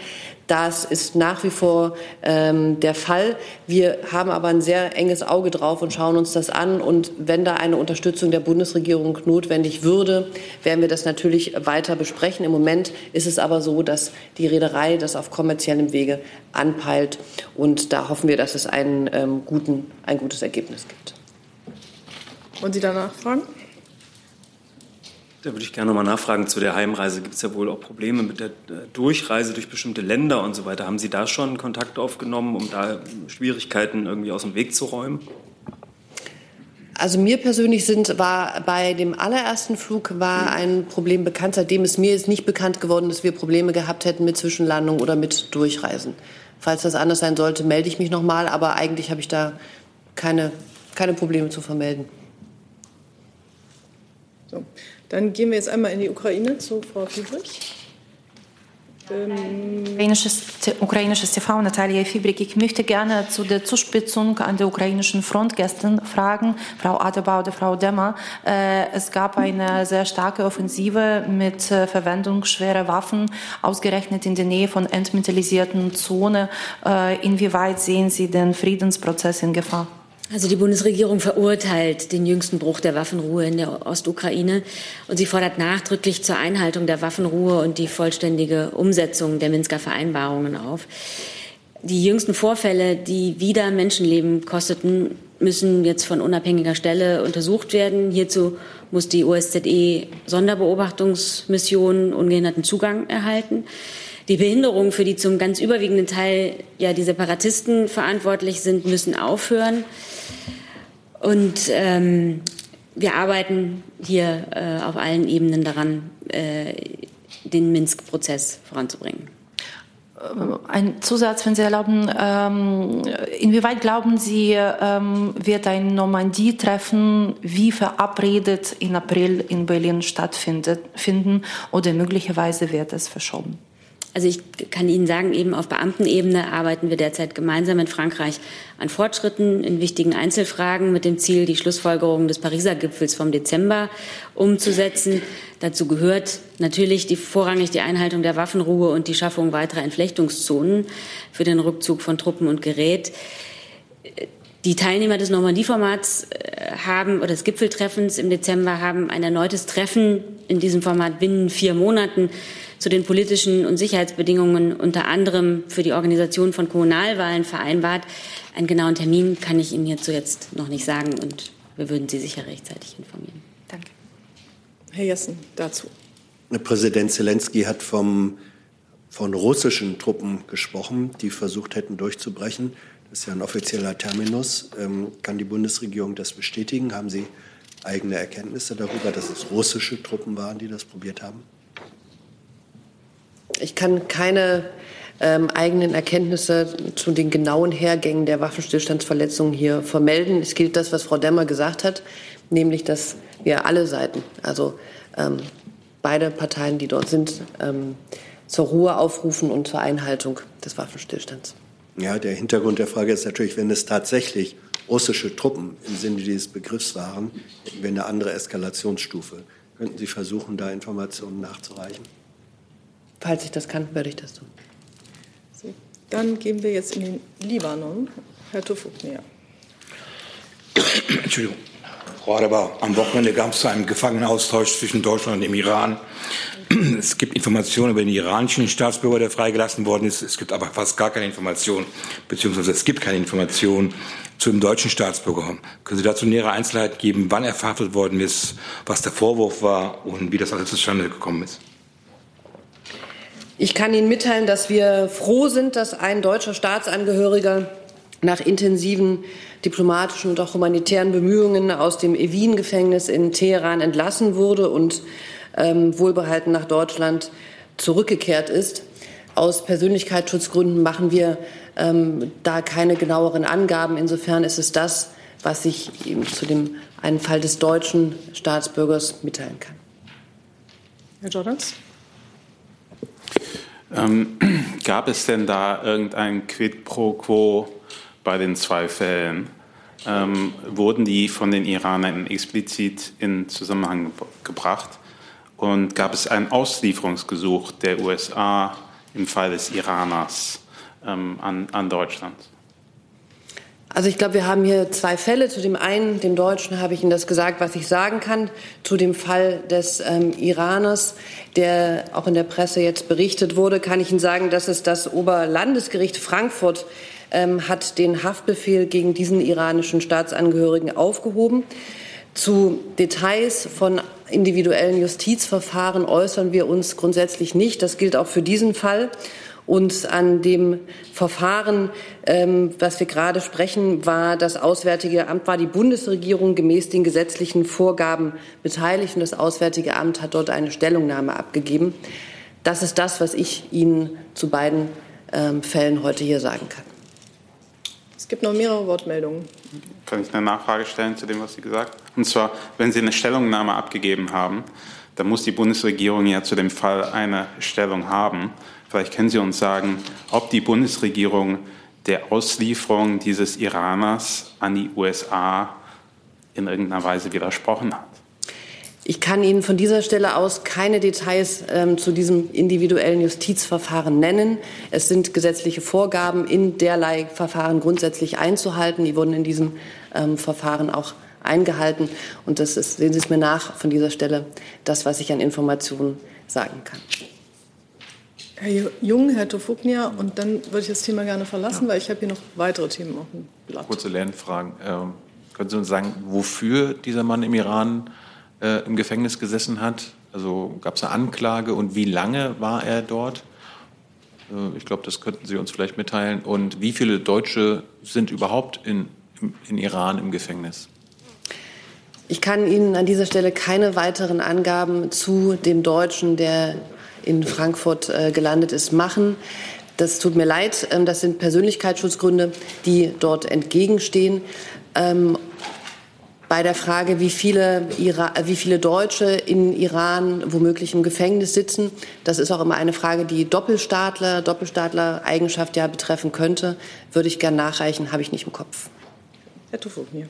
Speaker 6: Das ist nach wie vor ähm, der Fall. Wir haben aber ein sehr enges Auge drauf und schauen uns das an. Und wenn da eine Unterstützung der Bundesregierung notwendig würde, werden wir das natürlich weiter besprechen. Im Moment ist es aber so, dass die Reederei das auf kommerziellem Wege anpeilt. Und da hoffen wir, dass es einen, ähm, guten, ein gutes Ergebnis gibt.
Speaker 1: Wollen Sie danach fragen?
Speaker 11: Da würde ich gerne noch mal nachfragen zu der Heimreise. Gibt es ja wohl auch Probleme mit der Durchreise durch bestimmte Länder und so weiter. Haben Sie da schon Kontakt aufgenommen, um da Schwierigkeiten irgendwie aus dem Weg zu räumen?
Speaker 6: Also mir persönlich sind, war bei dem allerersten Flug war ein Problem bekannt. Seitdem ist mir ist nicht bekannt geworden, dass wir Probleme gehabt hätten mit Zwischenlandung oder mit Durchreisen. Falls das anders sein sollte, melde ich mich noch mal. Aber eigentlich habe ich da keine, keine Probleme zu vermelden.
Speaker 1: So. Dann gehen wir jetzt einmal in die Ukraine zu Frau Friedrich.
Speaker 22: Ukrainisches, ukrainisches TV, Natalia Fibrik. Ich möchte gerne zu der Zuspitzung an der ukrainischen Front gestern fragen, Frau Adebar oder Frau Demmer. Äh, es gab eine sehr starke Offensive mit äh, Verwendung schwerer Waffen, ausgerechnet in der Nähe von entmilitarisierten Zonen. Äh, inwieweit sehen Sie den Friedensprozess in Gefahr?
Speaker 2: Also die Bundesregierung verurteilt den jüngsten Bruch der Waffenruhe in der Ostukraine und sie fordert nachdrücklich zur Einhaltung der Waffenruhe und die vollständige Umsetzung der Minsker Vereinbarungen auf. Die jüngsten Vorfälle, die wieder Menschenleben kosteten, müssen jetzt von unabhängiger Stelle untersucht werden. Hierzu muss die OSZE Sonderbeobachtungsmission ungehinderten Zugang erhalten. Die Behinderungen, für die zum ganz überwiegenden Teil ja die Separatisten verantwortlich sind, müssen aufhören. Und ähm, wir arbeiten hier äh, auf allen Ebenen daran, äh, den Minsk-Prozess voranzubringen.
Speaker 22: Ein Zusatz, wenn Sie erlauben. Ähm, inwieweit glauben Sie, ähm, wird ein Normandie-Treffen wie verabredet in April in Berlin stattfinden oder möglicherweise wird es verschoben?
Speaker 2: Also ich kann Ihnen sagen, eben auf Beamtenebene arbeiten wir derzeit gemeinsam in Frankreich an Fortschritten in wichtigen Einzelfragen mit dem Ziel, die Schlussfolgerungen des Pariser Gipfels vom Dezember umzusetzen. Dazu gehört natürlich die, vorrangig die Einhaltung der Waffenruhe und die Schaffung weiterer Entflechtungszonen für den Rückzug von Truppen und Gerät. Die Teilnehmer des Normandie-Formats äh, haben oder des Gipfeltreffens im Dezember haben ein erneutes Treffen in diesem Format binnen vier Monaten zu den politischen und Sicherheitsbedingungen unter anderem für die Organisation von Kommunalwahlen vereinbart. Einen genauen Termin kann ich Ihnen hierzu jetzt noch nicht sagen und wir würden Sie sicher rechtzeitig informieren.
Speaker 1: Danke. Herr Jessen, dazu.
Speaker 5: Präsident Zelensky hat vom, von russischen Truppen gesprochen, die versucht hätten durchzubrechen. Das ist ja ein offizieller Terminus. Ähm, kann die Bundesregierung das bestätigen? Haben Sie eigene Erkenntnisse darüber, dass es russische Truppen waren, die das probiert haben?
Speaker 6: Ich kann keine ähm, eigenen Erkenntnisse zu den genauen Hergängen der Waffenstillstandsverletzungen hier vermelden. Es gilt das, was Frau Demmer gesagt hat, nämlich, dass wir alle Seiten, also ähm, beide Parteien, die dort sind, ähm, zur Ruhe aufrufen und zur Einhaltung des Waffenstillstands.
Speaker 5: Ja, der Hintergrund der Frage ist natürlich, wenn es tatsächlich russische Truppen im Sinne dieses Begriffs waren, wir eine andere Eskalationsstufe. Könnten Sie versuchen, da Informationen nachzureichen?
Speaker 6: Falls ich das kann, werde ich das tun.
Speaker 1: So, dann gehen wir jetzt in den Libanon. Herr Tufuk näher.
Speaker 23: Entschuldigung. Frau Adebar, am Wochenende gab es einen Gefangenenaustausch zwischen Deutschland und dem Iran. Es gibt Informationen über den iranischen Staatsbürger, der freigelassen worden ist. Es gibt aber fast gar keine Informationen, beziehungsweise es gibt keine Informationen zum deutschen Staatsbürger. Können Sie dazu nähere Einzelheiten geben, wann er verhaftet worden ist, was der Vorwurf war und wie das alles zustande gekommen ist?
Speaker 6: Ich kann Ihnen mitteilen, dass wir froh sind, dass ein deutscher Staatsangehöriger nach intensiven diplomatischen und auch humanitären Bemühungen aus dem Evin-Gefängnis in Teheran entlassen wurde und ähm, wohlbehalten nach Deutschland zurückgekehrt ist. Aus Persönlichkeitsschutzgründen machen wir ähm, da keine genaueren Angaben. Insofern ist es das, was ich zu dem einen Fall des deutschen Staatsbürgers mitteilen kann.
Speaker 1: Herr Jordans?
Speaker 24: Ähm, gab es denn da irgendein Quid pro quo bei den zwei Fällen? Ähm, wurden die von den Iranern explizit in Zusammenhang gebracht? Und gab es einen Auslieferungsgesuch der USA im Fall des Iraners ähm, an, an Deutschland?
Speaker 6: Also ich glaube, wir haben hier zwei Fälle. Zu dem einen, dem Deutschen, habe ich Ihnen das gesagt, was ich sagen kann. Zu dem Fall des ähm, Iraners, der auch in der Presse jetzt berichtet wurde, kann ich Ihnen sagen, dass es das Oberlandesgericht Frankfurt ähm, hat den Haftbefehl gegen diesen iranischen Staatsangehörigen aufgehoben. Zu Details von individuellen Justizverfahren äußern wir uns grundsätzlich nicht. Das gilt auch für diesen Fall. Und an dem Verfahren, ähm, was wir gerade sprechen, war das Auswärtige Amt, war die Bundesregierung gemäß den gesetzlichen Vorgaben beteiligt und das Auswärtige Amt hat dort eine Stellungnahme abgegeben. Das ist das, was ich Ihnen zu beiden ähm, Fällen heute hier sagen kann.
Speaker 1: Es gibt noch mehrere Wortmeldungen.
Speaker 24: Kann ich eine Nachfrage stellen zu dem, was Sie gesagt haben? Und zwar, wenn Sie eine Stellungnahme abgegeben haben, dann muss die Bundesregierung ja zu dem Fall eine Stellung haben. Vielleicht können Sie uns sagen, ob die Bundesregierung der Auslieferung dieses Iraners an die USA in irgendeiner Weise widersprochen hat.
Speaker 6: Ich kann Ihnen von dieser Stelle aus keine Details ähm, zu diesem individuellen Justizverfahren nennen. Es sind gesetzliche Vorgaben in derlei Verfahren grundsätzlich einzuhalten. Die wurden in diesem ähm, Verfahren auch eingehalten. Und das ist, sehen Sie es mir nach, von dieser Stelle das, was ich an Informationen sagen kann.
Speaker 1: Herr Jung, Herr Tofugnia, und dann würde ich das Thema gerne verlassen, ja. weil ich habe hier noch weitere Themen auf dem Blatt.
Speaker 7: Kurze Lernfragen. Ähm, können Sie uns sagen, wofür dieser Mann im Iran äh, im Gefängnis gesessen hat? Also gab es eine Anklage und wie lange war er dort? Äh, ich glaube, das könnten Sie uns vielleicht mitteilen. Und wie viele Deutsche sind überhaupt in, in, in Iran im Gefängnis?
Speaker 6: Ich kann Ihnen an dieser Stelle keine weiteren Angaben zu dem Deutschen, der in Frankfurt äh, gelandet ist, machen. Das tut mir leid. Ähm, das sind Persönlichkeitsschutzgründe, die dort entgegenstehen. Ähm, bei der Frage, wie viele, Ira wie viele Deutsche in Iran womöglich im Gefängnis sitzen, das ist auch immer eine Frage, die Doppelstaatler, Doppelstaatler-Eigenschaft ja betreffen könnte, würde ich gern nachreichen, habe ich nicht im Kopf.
Speaker 1: Herr Tufognier.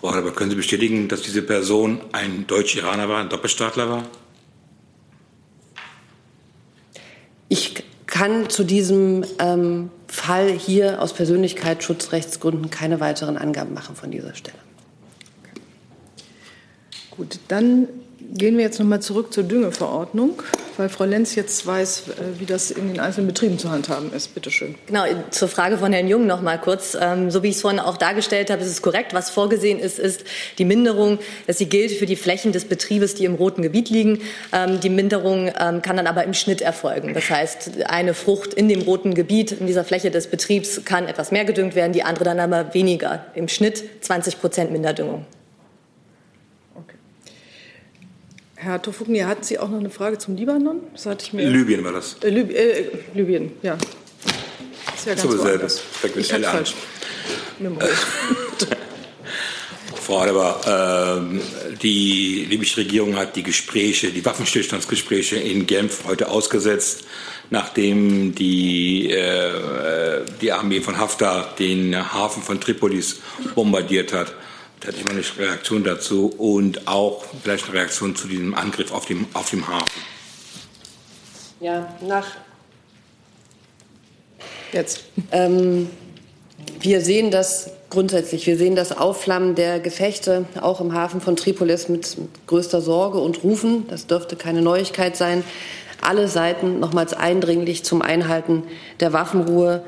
Speaker 23: Frau Halber, können Sie bestätigen, dass diese Person ein Deutsch-Iraner war, ein Doppelstaatler war?
Speaker 6: Ich kann zu diesem ähm, Fall hier aus Persönlichkeitsschutzrechtsgründen keine weiteren Angaben machen von dieser Stelle.
Speaker 1: Okay. Gut, dann gehen wir jetzt noch mal zurück zur Düngeverordnung weil Frau Lenz jetzt weiß, äh, wie das in den einzelnen Betrieben zu handhaben ist. Bitte schön.
Speaker 15: Genau, zur Frage von Herrn Jung noch mal kurz. Ähm, so wie ich es vorhin auch dargestellt habe, ist es korrekt. Was vorgesehen ist, ist die Minderung, dass sie gilt für die Flächen des Betriebes, die im roten Gebiet liegen. Ähm, die Minderung ähm, kann dann aber im Schnitt erfolgen. Das heißt, eine Frucht in dem roten Gebiet, in dieser Fläche des Betriebs, kann etwas mehr gedüngt werden, die andere dann aber weniger. Im Schnitt 20 Prozent Minderdüngung.
Speaker 1: Herr Tofugni, hatten Sie auch noch eine Frage zum Libanon? Das hatte ich mir
Speaker 23: Libyen war das.
Speaker 1: Äh, Lib äh, Libyen, ja.
Speaker 23: Das ist ja ganz so woanders. Ich habe falsch. Frau Adebar, äh, die libysche Regierung hat die Gespräche, die Waffenstillstandsgespräche in Genf heute ausgesetzt, nachdem die, äh, die Armee von Haftar den Hafen von Tripolis bombardiert hat. Da hätte ich mal eine Reaktion dazu und auch vielleicht eine Reaktion zu diesem Angriff auf dem, auf dem Hafen.
Speaker 6: Ja, nach. Jetzt. Ähm, wir sehen das grundsätzlich, wir sehen das Aufflammen der Gefechte auch im Hafen von Tripolis mit größter Sorge und rufen, das dürfte keine Neuigkeit sein, alle Seiten nochmals eindringlich zum Einhalten der Waffenruhe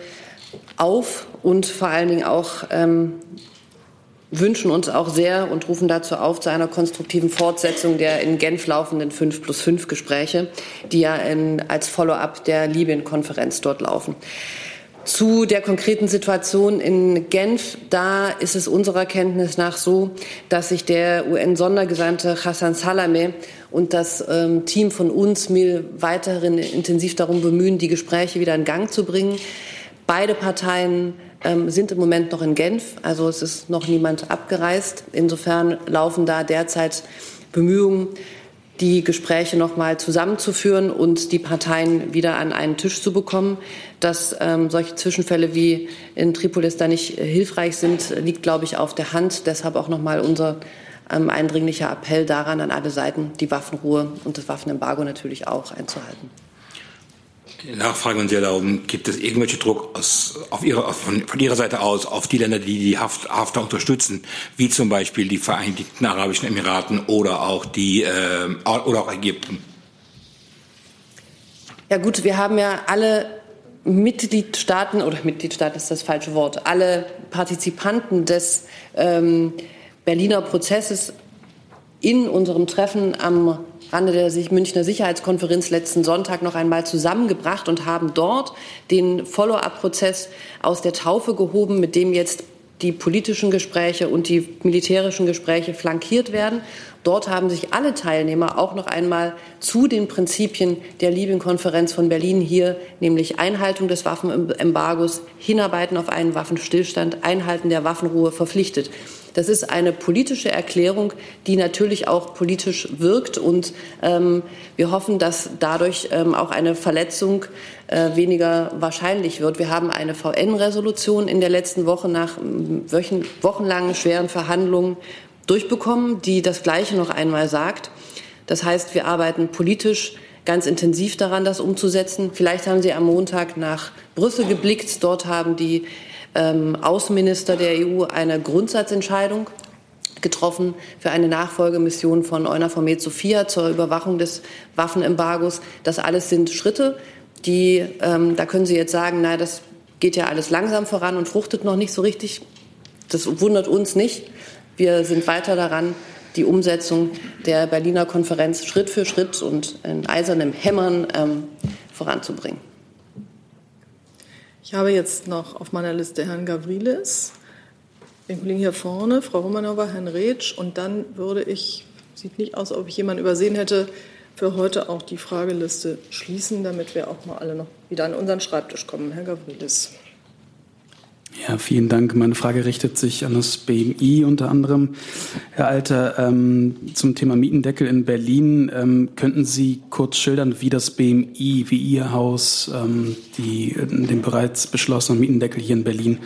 Speaker 6: auf und vor allen Dingen auch ähm, wünschen uns auch sehr und rufen dazu auf zu einer konstruktiven Fortsetzung der in Genf laufenden 5 plus 5 Gespräche, die ja in, als Follow-up der Libyen-Konferenz dort laufen. Zu der konkreten Situation in Genf, da ist es unserer Kenntnis nach so, dass sich der UN-Sondergesandte Hassan Salameh und das ähm, Team von uns will weiterhin intensiv darum bemühen, die Gespräche wieder in Gang zu bringen. Beide Parteien ähm, sind im Moment noch in Genf. Also es ist noch niemand abgereist. Insofern laufen da derzeit Bemühungen, die Gespräche noch mal zusammenzuführen und die Parteien wieder an einen Tisch zu bekommen. Dass ähm, solche Zwischenfälle wie in Tripolis da nicht hilfreich sind, liegt, glaube ich, auf der Hand. Deshalb auch noch mal unser ähm, eindringlicher Appell daran an alle Seiten, die Waffenruhe und das Waffenembargo natürlich auch einzuhalten.
Speaker 23: Nachfrage, wenn Sie erlauben, gibt es irgendwelche Druck aus, auf Ihre, von, von, Ihrer Seite aus auf die Länder, die die Haft, Haftar unterstützen, wie zum Beispiel die Vereinigten Arabischen Emiraten oder auch, die, äh, oder auch Ägypten?
Speaker 6: Ja gut, wir haben ja alle Mitgliedstaaten, oder Mitgliedstaaten ist das falsche Wort, alle Partizipanten des ähm, Berliner Prozesses in unserem Treffen am Rande der Münchner Sicherheitskonferenz letzten Sonntag noch einmal zusammengebracht und haben dort den Follow-up-Prozess aus der Taufe gehoben, mit dem jetzt die politischen Gespräche und die militärischen Gespräche flankiert werden. Dort haben sich alle Teilnehmer auch noch einmal zu den Prinzipien der Libyen-Konferenz von Berlin hier, nämlich Einhaltung des Waffenembargos, Hinarbeiten auf einen Waffenstillstand, Einhalten der Waffenruhe verpflichtet. Das ist eine politische Erklärung, die natürlich auch politisch wirkt. Und ähm, wir hoffen, dass dadurch ähm, auch eine Verletzung äh, weniger wahrscheinlich wird. Wir haben eine VN-Resolution in der letzten Woche nach ähm, Wochen, wochenlangen schweren Verhandlungen durchbekommen, die das Gleiche noch einmal sagt. Das heißt, wir arbeiten politisch ganz intensiv daran, das umzusetzen. Vielleicht haben Sie am Montag nach Brüssel geblickt. Dort haben die ähm, Außenminister der EU eine Grundsatzentscheidung getroffen für eine Nachfolgemission von EUNAVFOR Med Sophia zur Überwachung des Waffenembargos. Das alles sind Schritte, die, ähm, da können Sie jetzt sagen, na, das geht ja alles langsam voran und fruchtet noch nicht so richtig. Das wundert uns nicht. Wir sind weiter daran, die Umsetzung der Berliner Konferenz Schritt für Schritt und in eisernem Hämmern ähm, voranzubringen.
Speaker 1: Ich habe jetzt noch auf meiner Liste Herrn Gavrilis, den Kollegen hier vorne, Frau Romanova, Herrn Retsch und dann würde ich, sieht nicht aus, ob ich jemanden übersehen hätte, für heute auch die Frageliste schließen, damit wir auch mal alle noch wieder an unseren Schreibtisch kommen. Herr Gavrilis.
Speaker 25: Ja, vielen Dank. Meine Frage richtet sich an das BMI unter anderem. Herr Alter, ähm, zum Thema Mietendeckel in Berlin. Ähm, könnten Sie kurz schildern, wie das BMI, wie Ihr Haus ähm, die, den bereits beschlossenen Mietendeckel hier in Berlin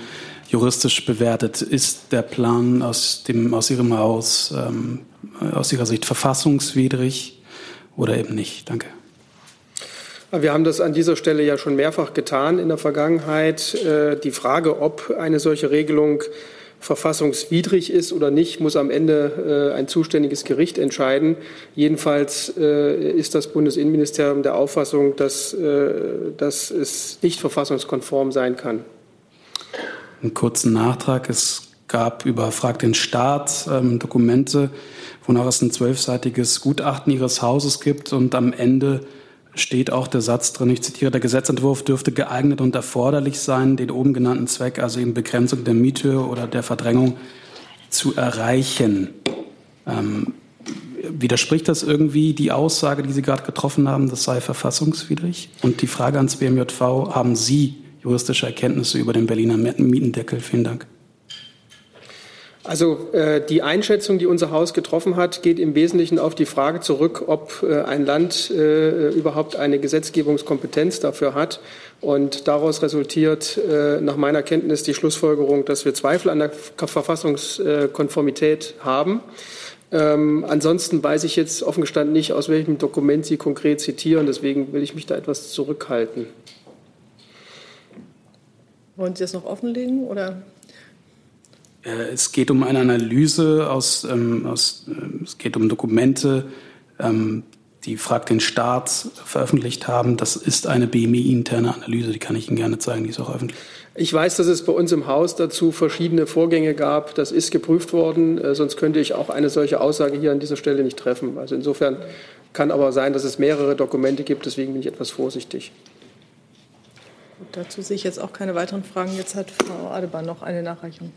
Speaker 25: juristisch bewertet? Ist der Plan aus, dem, aus Ihrem Haus ähm, aus Ihrer Sicht verfassungswidrig oder eben nicht? Danke.
Speaker 10: Wir haben das an dieser Stelle ja schon mehrfach getan in der Vergangenheit. Äh, die Frage, ob eine solche Regelung verfassungswidrig ist oder nicht, muss am Ende äh, ein zuständiges Gericht entscheiden. Jedenfalls äh, ist das Bundesinnenministerium der Auffassung, dass, dass es nicht verfassungskonform sein kann.
Speaker 25: Einen kurzen Nachtrag. Es gab über Frag den Staat ähm, Dokumente, wonach es ein zwölfseitiges Gutachten Ihres Hauses gibt und am Ende steht auch der Satz drin, ich zitiere, der Gesetzentwurf dürfte geeignet und erforderlich sein, den oben genannten Zweck, also eben Begrenzung der Miethöhe oder der Verdrängung, zu erreichen. Ähm, widerspricht das irgendwie die Aussage, die Sie gerade getroffen haben, das sei verfassungswidrig? Und die Frage ans BMJV, haben Sie juristische Erkenntnisse über den Berliner Mietendeckel? Vielen Dank.
Speaker 10: Also äh, die Einschätzung, die unser Haus getroffen hat, geht im Wesentlichen auf die Frage zurück, ob äh, ein Land äh, überhaupt eine Gesetzgebungskompetenz dafür hat. Und daraus resultiert äh, nach meiner Kenntnis die Schlussfolgerung, dass wir Zweifel an der Verfassungskonformität haben. Ähm, ansonsten weiß ich jetzt offen gestanden nicht, aus welchem Dokument Sie konkret zitieren. Deswegen will ich mich da etwas zurückhalten.
Speaker 1: Wollen Sie das noch offenlegen oder?
Speaker 25: Äh, es geht um eine Analyse aus, ähm, aus äh, es geht um Dokumente, ähm, die Frag den Staat veröffentlicht haben. Das ist eine BMI-interne Analyse, die kann ich Ihnen gerne zeigen, die ist auch öffentlich.
Speaker 10: Ich weiß, dass es bei uns im Haus dazu verschiedene Vorgänge gab. Das ist geprüft worden, äh, sonst könnte ich auch eine solche Aussage hier an dieser Stelle nicht treffen. Also insofern kann aber sein, dass es mehrere Dokumente gibt, deswegen bin ich etwas vorsichtig.
Speaker 1: Gut, dazu sehe ich jetzt auch keine weiteren Fragen. Jetzt hat Frau Adebar noch eine Nachreichung.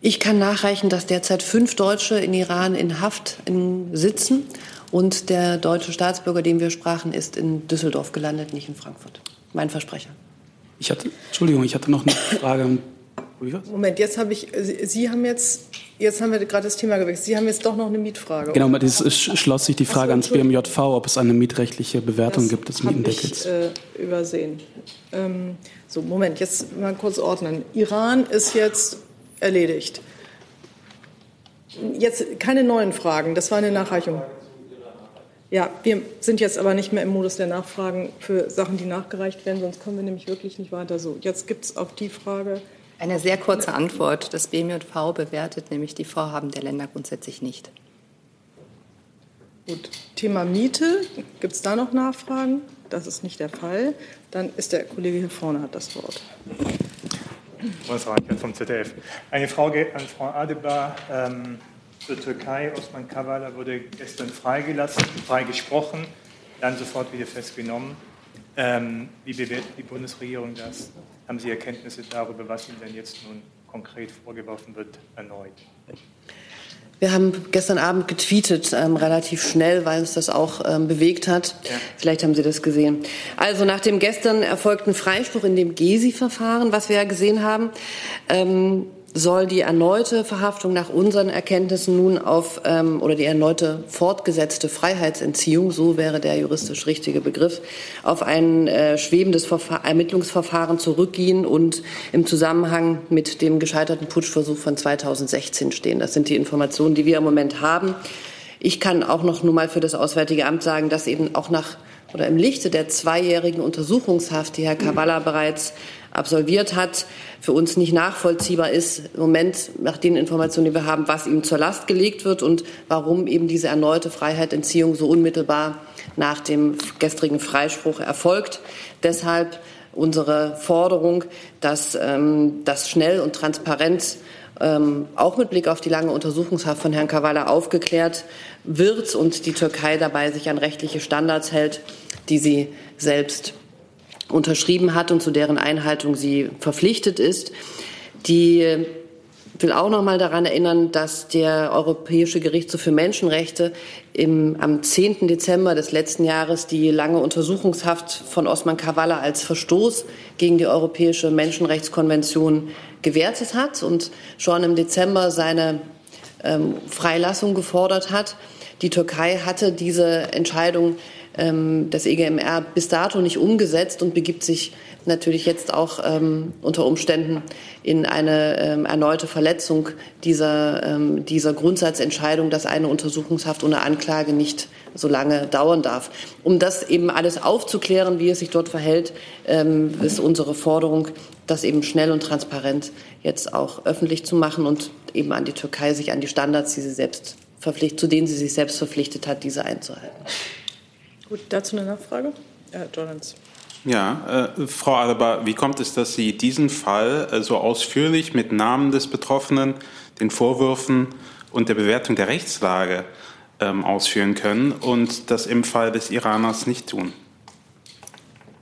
Speaker 6: Ich kann nachreichen, dass derzeit fünf Deutsche in Iran in Haft sitzen und der deutsche Staatsbürger, den wir sprachen, ist in Düsseldorf gelandet, nicht in Frankfurt. Mein Versprecher.
Speaker 25: Ich hatte, Entschuldigung, ich hatte noch eine Frage
Speaker 1: Moment, jetzt habe ich, Sie haben jetzt, jetzt haben wir gerade das Thema gewechselt. Sie haben jetzt doch noch eine Mietfrage.
Speaker 25: Genau, es schloss sich die Frage ans BMJV, ob es eine mietrechtliche Bewertung das gibt des Mietendeckels.
Speaker 1: Ich, äh, übersehen. Ähm, so, Moment, jetzt mal kurz ordnen. Iran ist jetzt erledigt. Jetzt keine neuen Fragen, das war eine Nachreichung. Ja, wir sind jetzt aber nicht mehr im Modus der Nachfragen für Sachen, die nachgereicht werden, sonst kommen wir nämlich wirklich nicht weiter so. Jetzt gibt es auf die Frage.
Speaker 9: Eine sehr kurze Antwort. Das BMJV bewertet nämlich die Vorhaben der Länder grundsätzlich nicht.
Speaker 1: Gut. Thema Miete. Gibt es da noch Nachfragen? Das ist nicht der Fall. Dann ist der Kollege hier vorne hat das Wort.
Speaker 26: Reichert vom ZDF. Eine Frage an Frau Adebar. Ähm, zur Türkei. Osman Kavala wurde gestern freigelassen, freigesprochen, dann sofort wieder festgenommen. Ähm, wie bewertet die Bundesregierung das? Haben Sie Erkenntnisse darüber, was ihm denn jetzt nun konkret vorgeworfen wird, erneut?
Speaker 6: Wir haben gestern Abend getweetet, ähm, relativ schnell, weil uns das auch ähm, bewegt hat. Ja. Vielleicht haben Sie das gesehen. Also nach dem gestern erfolgten Freispruch in dem Gesi-Verfahren, was wir ja gesehen haben, ähm, soll die erneute Verhaftung nach unseren Erkenntnissen nun auf ähm, oder die erneute fortgesetzte Freiheitsentziehung, so wäre der juristisch richtige Begriff, auf ein äh, schwebendes Verfahr Ermittlungsverfahren zurückgehen und im Zusammenhang mit dem gescheiterten Putschversuch von 2016 stehen. Das sind die Informationen, die wir im Moment haben. Ich kann auch noch nur mal für das Auswärtige Amt sagen, dass eben auch nach oder im Lichte der zweijährigen Untersuchungshaft, die Herr Kavala bereits absolviert hat, für uns nicht nachvollziehbar ist, im Moment nach den Informationen, die wir haben, was ihm zur Last gelegt wird und warum eben diese erneute Freiheitsentziehung so unmittelbar nach dem gestrigen Freispruch erfolgt. Deshalb unsere Forderung, dass ähm, das schnell und transparent ähm, auch mit Blick auf die lange Untersuchungshaft von Herrn Kavala aufgeklärt wird und die Türkei dabei sich an rechtliche Standards hält, die sie selbst unterschrieben hat und zu deren Einhaltung sie verpflichtet ist. Die will auch noch mal daran erinnern, dass der Europäische Gerichtshof für Menschenrechte im, am 10. Dezember des letzten Jahres die lange Untersuchungshaft von Osman Kavala als Verstoß gegen die Europäische Menschenrechtskonvention gewertet hat und schon im Dezember seine ähm, Freilassung gefordert hat. Die Türkei hatte diese Entscheidung ähm, des EGMR bis dato nicht umgesetzt und begibt sich natürlich jetzt auch ähm, unter Umständen in eine ähm, erneute Verletzung dieser, ähm, dieser Grundsatzentscheidung, dass eine Untersuchungshaft ohne Anklage nicht so lange dauern darf. Um das eben alles aufzuklären, wie es sich dort verhält, ähm, ist unsere Forderung, das eben schnell und transparent jetzt auch öffentlich zu machen und eben an die Türkei sich an die Standards, die sie selbst verpflichtet, zu denen sie sich selbst verpflichtet hat, diese einzuhalten.
Speaker 1: Gut, dazu eine Nachfrage? Herr Jorans.
Speaker 24: Ja, äh, Frau Alaba, wie kommt es, dass Sie diesen Fall äh, so ausführlich mit Namen des Betroffenen, den Vorwürfen und der Bewertung der Rechtslage ähm, ausführen können und das im Fall des Iraners nicht tun?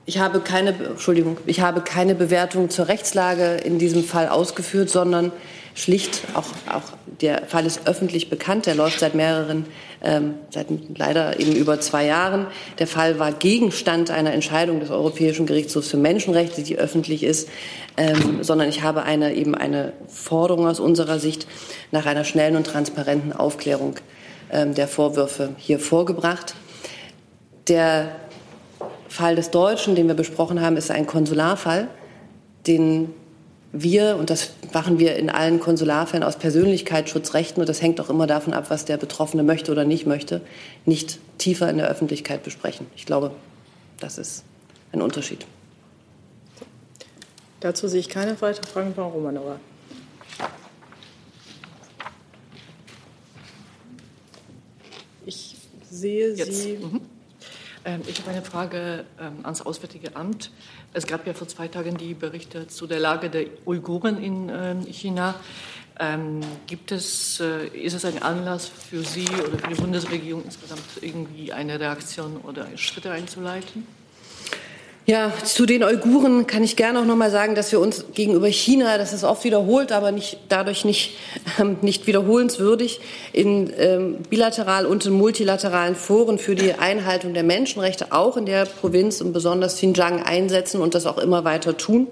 Speaker 6: Ich habe keine, Entschuldigung, ich habe keine Bewertung zur Rechtslage in diesem Fall ausgeführt, sondern schlicht, auch, auch der Fall ist öffentlich bekannt, der läuft seit mehreren, ähm, seit leider eben über zwei Jahren. Der Fall war Gegenstand einer Entscheidung des Europäischen Gerichtshofs für Menschenrechte, die öffentlich ist, ähm, sondern ich habe eine, eben eine Forderung aus unserer Sicht nach einer schnellen und transparenten Aufklärung ähm, der Vorwürfe hier vorgebracht. Der Fall des Deutschen, den wir besprochen haben, ist ein Konsularfall, den wir, und das machen wir in allen Konsularfällen aus Persönlichkeitsschutzrechten, und das hängt auch immer davon ab, was der Betroffene möchte oder nicht möchte, nicht tiefer in der Öffentlichkeit besprechen. Ich glaube, das ist ein Unterschied.
Speaker 1: Dazu sehe ich keine weiteren Fragen. Frau Romanova. Ich sehe
Speaker 27: Jetzt.
Speaker 1: Sie.
Speaker 27: Mhm. Ähm, ich habe eine Frage ähm, ans Auswärtige Amt. Es gab ja vor zwei Tagen die Berichte zu der Lage der Uiguren in ähm, China. gibt es, äh, ist es ein Anlass für Sie oder für die Bundesregierung insgesamt irgendwie eine Reaktion oder Schritte einzuleiten?
Speaker 6: Ja, zu den Uiguren kann ich gerne auch noch mal sagen, dass wir uns gegenüber China, das ist oft wiederholt, aber nicht, dadurch nicht, ähm, nicht wiederholenswürdig, in ähm, bilateral und in multilateralen Foren für die Einhaltung der Menschenrechte auch in der Provinz und besonders Xinjiang einsetzen und das auch immer weiter tun.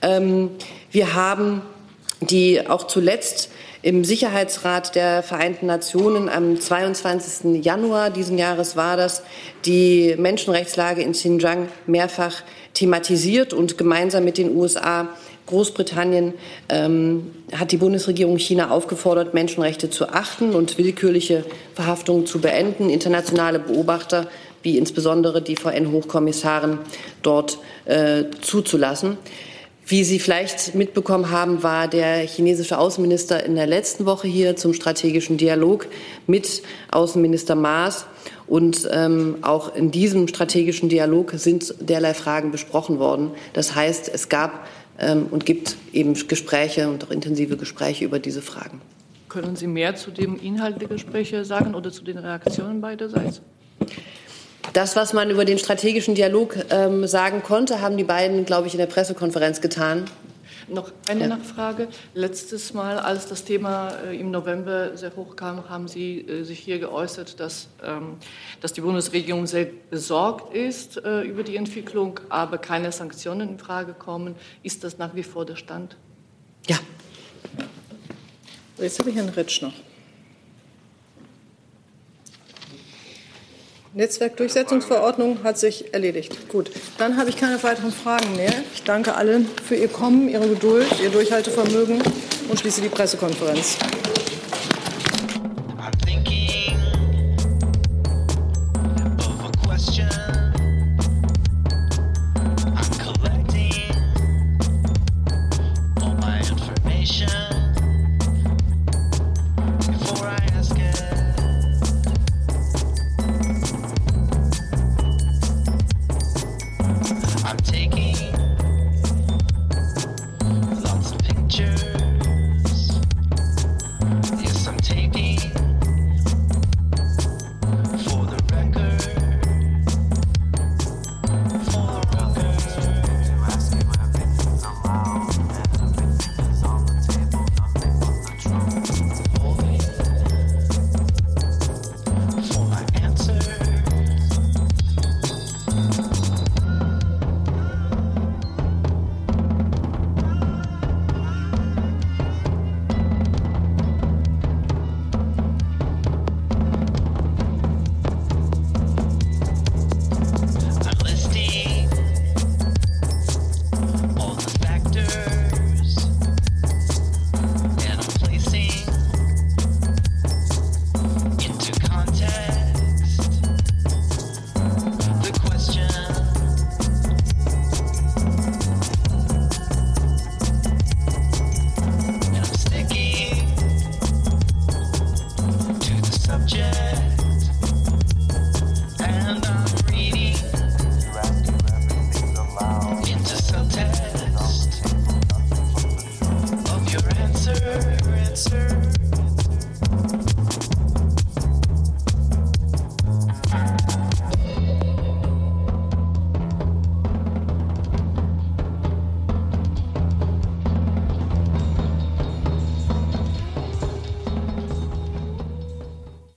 Speaker 6: Ähm, wir haben die auch zuletzt im Sicherheitsrat der Vereinten Nationen am 22. Januar diesen Jahres war das, die Menschenrechtslage in Xinjiang mehrfach thematisiert und gemeinsam mit den USA Großbritannien ähm, hat die Bundesregierung China aufgefordert, Menschenrechte zu achten und willkürliche Verhaftungen zu beenden. Internationale Beobachter, wie insbesondere die VN-Hochkommissarin, dort äh, zuzulassen. Wie Sie vielleicht mitbekommen haben, war der chinesische Außenminister in der letzten Woche hier zum strategischen Dialog mit Außenminister Maas. Und ähm, auch in diesem strategischen Dialog sind derlei Fragen besprochen worden. Das heißt, es gab ähm, und gibt eben Gespräche und auch intensive Gespräche über diese Fragen.
Speaker 27: Können Sie mehr zu dem Inhalt der Gespräche sagen oder zu den Reaktionen beiderseits?
Speaker 6: Das, was man über den strategischen Dialog ähm, sagen konnte, haben die beiden, glaube ich, in der Pressekonferenz getan.
Speaker 27: Noch eine ja. Nachfrage. Letztes Mal, als das Thema äh, im November sehr hoch kam, haben Sie äh, sich hier geäußert, dass, ähm, dass die Bundesregierung sehr besorgt ist äh, über die Entwicklung, aber keine Sanktionen in Frage kommen. Ist das nach wie vor der Stand?
Speaker 6: Ja.
Speaker 1: Jetzt habe ich Herrn Ritsch noch. Netzwerkdurchsetzungsverordnung hat sich erledigt. Gut, dann habe ich keine weiteren Fragen mehr. Ich danke allen für Ihr Kommen, Ihre Geduld, Ihr Durchhaltevermögen und schließe die Pressekonferenz.